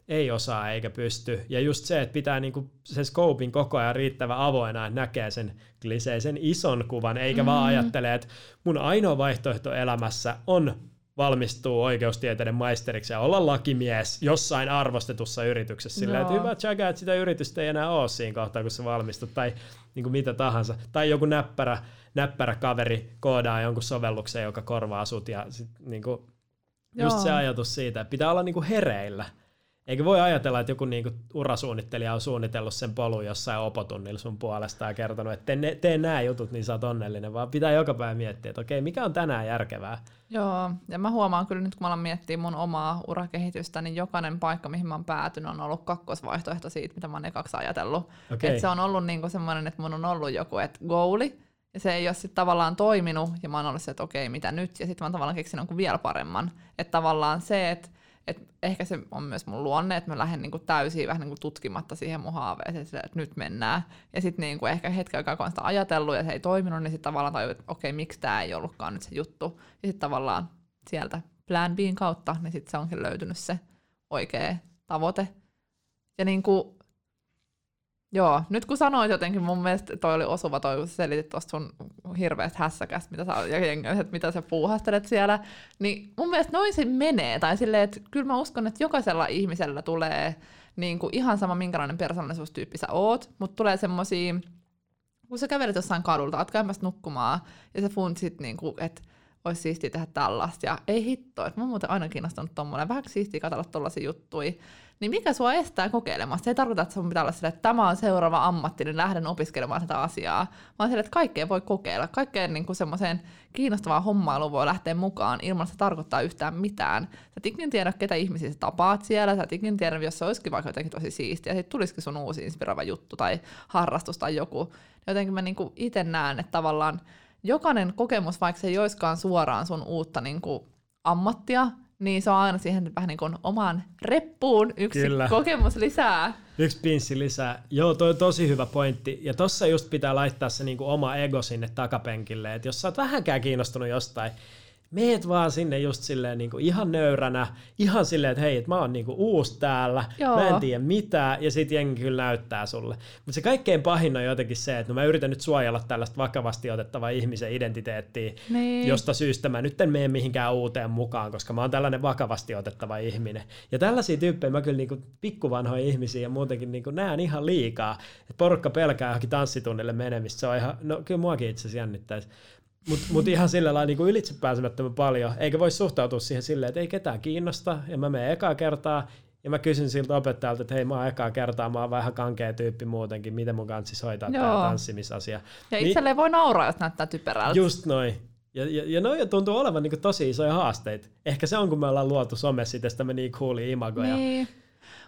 ei osaa eikä pysty. Ja just se, että pitää niinku sen scopein koko ajan riittävän avoina, että näkee sen kliseisen ison kuvan, eikä mm. vaan ajattele, että mun ainoa vaihtoehto elämässä on valmistuu oikeustieteiden maisteriksi ja olla lakimies jossain arvostetussa yrityksessä. Sillä että hyvä tjaga, että sitä yritystä ei enää ole siinä kohtaa, kun se valmistut, tai niin kuin mitä tahansa. Tai joku näppärä, näppärä kaveri koodaa jonkun sovelluksen, joka korvaa sut, ja sit, niin kuin, just se ajatus siitä, että pitää olla niin kuin hereillä. Eikä voi ajatella, että joku niinku urasuunnittelija on suunnitellut sen polun jossain opotunnilla sun puolesta ja kertonut, että tee, tee nämä jutut, niin sä oot onnellinen, vaan pitää joka päivä miettiä, että okei, mikä on tänään järkevää. Joo, ja mä huomaan kyllä nyt, kun mä alan miettiä mun omaa urakehitystä, niin jokainen paikka, mihin mä oon päätynyt, on ollut kakkosvaihtoehto siitä, mitä mä oon ekaksi ajatellut. Okay. Et se on ollut niinku semmoinen, että mun on ollut joku, että goali, ja se ei ole sitten tavallaan toiminut, ja mä oon ollut se, että okei, mitä nyt, ja sitten mä oon tavallaan keksinyt vielä paremman. Että tavallaan se, että et ehkä se on myös mun luonne, että mä lähden niinku täysin vähän niinku tutkimatta siihen mun haaveeseen, että nyt mennään. Ja sitten niinku ehkä hetken aikaa, kun on sitä ajatellut ja se ei toiminut, niin sitten tavallaan tajuu, että okei, miksi tämä ei ollutkaan nyt se juttu. Ja sitten tavallaan sieltä plan Bn kautta, niin sitten se onkin löytynyt se oikea tavoite. Ja niinku Joo, nyt kun sanoit jotenkin, mun mielestä toi oli osuva toi, kun selitit tuosta sun hirveästä hässäkästä, mitä sä, ja että mitä sä puuhastelet siellä, niin mun mielestä noin se menee, tai silleen, että kyllä mä uskon, että jokaisella ihmisellä tulee niin kuin ihan sama, minkälainen persoonallisuustyyppi sä oot, mutta tulee semmosia, kun sä kävelet jossain kadulta, oot käymässä nukkumaan, ja sä funtsit, niin kuin, että olisi siistiä tehdä tällaista, ja ei hitto, että mä muuten aina kiinnostunut tommoinen, vähän siistiä katsella tollaisia juttuja, niin mikä sua estää kokeilemasta? Se ei tarkoita, että sun pitää olla sille, että tämä on seuraava ammatti, niin lähden opiskelemaan tätä asiaa, vaan sille, että kaikkea voi kokeilla. Kaikkeen niin semmoiseen kiinnostavaan hommailuun voi lähteä mukaan ilman, että se tarkoittaa yhtään mitään. Sä et ikinä tiedä, ketä ihmisiä sä tapaat siellä, sä et ikinä tiedä, jos se olisikin vaikka jotenkin tosi siistiä, sitten tulisikin sun uusi inspiroiva juttu tai harrastus tai joku. Jotenkin mä niin itse näen, että tavallaan jokainen kokemus, vaikka se ei olisikaan suoraan sun uutta niin ammattia, niin se on aina siihen vähän niin kuin omaan reppuun yksi Kyllä. kokemus lisää. Yksi pinssi lisää. Joo, toi on tosi hyvä pointti. Ja tossa just pitää laittaa se niin kuin oma ego sinne takapenkille. Että jos sä oot vähänkään kiinnostunut jostain, meet vaan sinne just silleen niin kuin ihan nöyränä, ihan silleen, että hei, että mä oon niin kuin uusi täällä, Joo. mä en tiedä mitään, ja sit jengi kyllä näyttää sulle. Mutta se kaikkein pahin on jotenkin se, että no mä yritän nyt suojella tällaista vakavasti otettavaa ihmisen identiteettiä, niin. josta syystä mä nyt en mene mihinkään uuteen mukaan, koska mä oon tällainen vakavasti otettava ihminen. Ja tällaisia tyyppejä mä kyllä niin kuin pikkuvanhoja ihmisiä ja muutenkin niin kuin näen ihan liikaa, että porukka pelkää johonkin tanssitunnille menemistä, se on ihan, no kyllä muakin itse asiassa jännittäisi. Mutta mut ihan sillä lailla niin ylitsepääsemättömän paljon, eikä voi suhtautua siihen silleen, että ei ketään kiinnosta, ja mä menen ekaa kertaa, ja mä kysyn siltä opettajalta, että hei mä oon ekaa kertaa, mä oon vähän kankea tyyppi muutenkin, miten mun kanssa siis hoitaa Joo. tämä tanssimisasia. Ja niin, itselleen voi nauraa, jos näyttää typerältä. Just noin. Ja, ja, ja noin tuntuu olevan niin tosi isoja haasteita. Ehkä se on, kun me ollaan luotu somessa itsestämme niin coolia imagoja. Niin.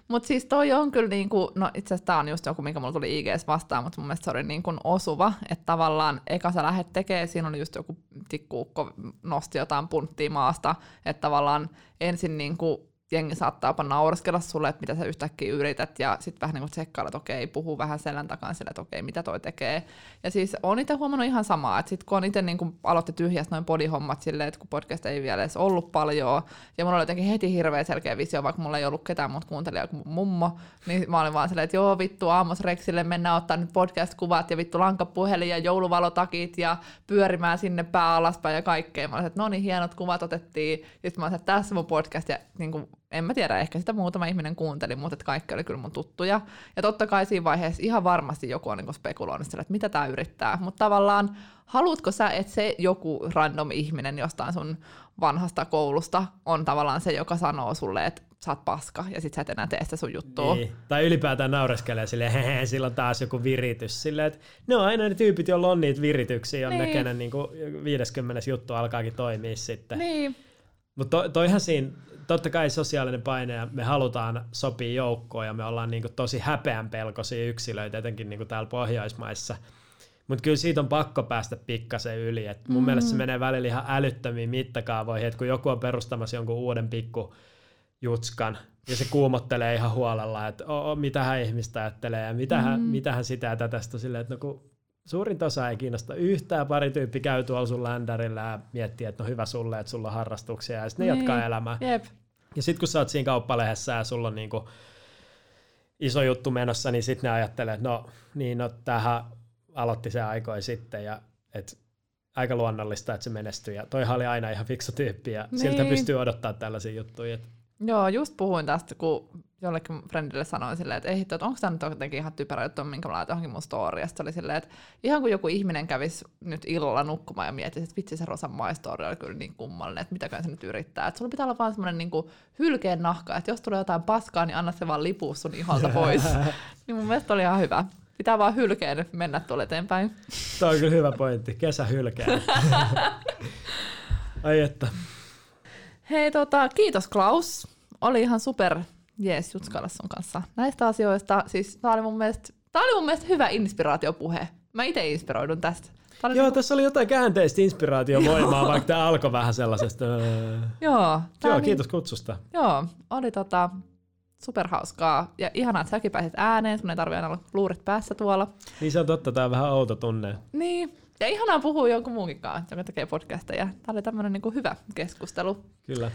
Mutta siis toi on kyllä niinku, no itse asiassa tää on just joku, mikä mulla tuli IGS vastaan, mutta mun mielestä se oli niinku osuva, että tavallaan eka sä lähdet tekemään, siinä oli just joku tikkuukko nosti jotain punttia maasta, että tavallaan ensin niinku jengi saattaa jopa nauraskella sulle, että mitä sä yhtäkkiä yrität, ja sitten vähän niin kuin tsekkailla, että okei, puhuu vähän selän takaa sille, että okei, mitä toi tekee. Ja siis on itse huomannut ihan samaa, että sitten kun on itse niin kuin aloitti tyhjästä noin podihommat silleen, että kun podcast ei vielä edes ollut paljon, ja mulla oli jotenkin heti hirveä selkeä visio, vaikka mulla ei ollut ketään muuta kuuntelijaa kuin mummo, niin mä olin vaan silleen, että joo vittu, Aamos Rexille mennään ottaa nyt podcast-kuvat, ja vittu lankapuhelin ja jouluvalotakit, ja pyörimään sinne pää alaspäin ja kaikkea. Mä olin, että no niin, hienot kuvat otettiin, ja sitten mä olin, että tässä mun podcast, ja niin kuin en mä tiedä, ehkä sitä muutama ihminen kuunteli, mutta että kaikki oli kyllä mun tuttuja. Ja totta kai siinä vaiheessa ihan varmasti joku on niin spekuloinut sillä, että mitä tämä yrittää. Mutta tavallaan, haluatko sä, että se joku random ihminen jostain sun vanhasta koulusta on tavallaan se, joka sanoo sulle, että sä oot paska, ja sit sä et enää tee sitä sun juttua. Niin. Tai ylipäätään naureskelee silleen, hehe, sillä on taas joku viritys. Silleen, että ne on aina ne tyypit, joilla on niitä virityksiä, on niin. ne, kenen niin 50 juttu alkaakin toimia sitten. Niin. Mutta to, toihan siinä totta kai sosiaalinen paine ja me halutaan sopia joukkoon ja me ollaan niinku tosi häpeänpelkoisia yksilöitä, etenkin niinku täällä Pohjoismaissa. Mutta kyllä siitä on pakko päästä pikkasen yli. Et mun mm. mielestä se menee välillä ihan älyttömiin mittakaavoihin, että kun joku on perustamassa jonkun uuden pikku jutskan, ja se kuumottelee ihan huolella, että o, mitähän ihmistä ajattelee ja mitähän, mm. mitähän sitä ja tätä silleen, että no kun suurin osa ei kiinnosta yhtään, pari tyyppi käy tuolla sun ländärillä ja miettii, että no hyvä sulle, että sulla on harrastuksia ja sitten ne niin. jatkaa elämää. Jep. Ja sitten kun sä oot siinä kauppalehdessä ja sulla on niinku iso juttu menossa, niin sitten ne ajattelee, että no niin, no tähän aloitti se aikoi sitten ja et aika luonnollista, että se menestyy. Ja toihan oli aina ihan fiksu tyyppi ja niin. siltä pystyy odottaa tällaisia juttuja. Että... Joo, just puhuin tästä, kun jollekin friendille sanoin silleen, että ei hitto, että onko tämä nyt jotenkin ihan typerä juttu, minkä mä laitan johonkin mun story. Ja oli silleen, että ihan kuin joku ihminen kävisi nyt illalla nukkumaan ja miettisi, että vitsi se Rosan my story oli kyllä niin kummallinen, että mitäkään se nyt yrittää. Että sulla pitää olla vaan semmoinen niin hylkeen nahka, että jos tulee jotain paskaa, niin anna se vaan lipua sun iholta pois. niin mun mielestä oli ihan hyvä. Pitää vaan hylkeen mennä tuolle eteenpäin. Tuo on kyllä hyvä pointti. Kesä hylkeen. Ai että. Hei, tota, kiitos Klaus. Oli ihan super jees jutskailla sun kanssa näistä asioista. Siis tää oli mun mielestä, tää oli mun mielestä hyvä inspiraatiopuhe. Mä itse inspiroidun tästä. Joo, niinku... tässä oli jotain käänteistä inspiraatiovoimaa, vaikka tämä alkoi vähän sellaisesta. Öö. Joo. Joo, kiitos kutsusta. Joo, oli tota, superhauskaa. Ja ihanaa, että säkin pääsit ääneen, sun ei tarvitse aina olla luurit päässä tuolla. Niin se on totta, tämä on vähän outo tunne. Niin, ja ihanaa puhua jonkun muunkin kanssa, joka tekee podcasteja. Tämä oli tämmöinen niin hyvä keskustelu. Kyllä.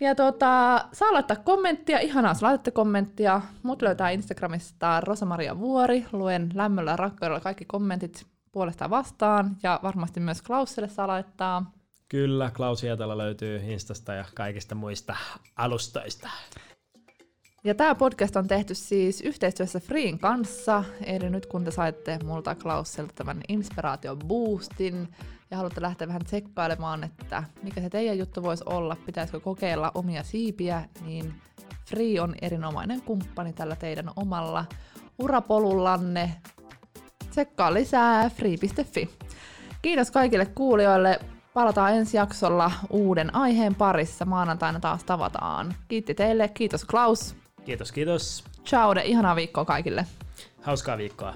Ja tota, saa laittaa kommenttia, ihanaa jos laitatte kommenttia. Mut löytää Instagramista Rosamaria Vuori, luen lämmöllä ja rakkaudella kaikki kommentit puolesta vastaan, ja varmasti myös Klausille saa laittaa. Kyllä, Klaus Hietala löytyy Instasta ja kaikista muista alustoista. Ja tämä podcast on tehty siis yhteistyössä Freen kanssa, eli nyt kun te saitte multa Klausilta tämän inspiraation boostin ja haluatte lähteä vähän tsekkailemaan, että mikä se teidän juttu voisi olla, pitäisikö kokeilla omia siipiä, niin Free on erinomainen kumppani tällä teidän omalla urapolullanne. Tsekkaa lisää free.fi. Kiitos kaikille kuulijoille. Palataan ensi jaksolla uuden aiheen parissa. Maanantaina taas tavataan. Kiitti teille. Kiitos Klaus. Kiitos, kiitos. Ciao, ihanaa viikkoa kaikille. Hauskaa viikkoa.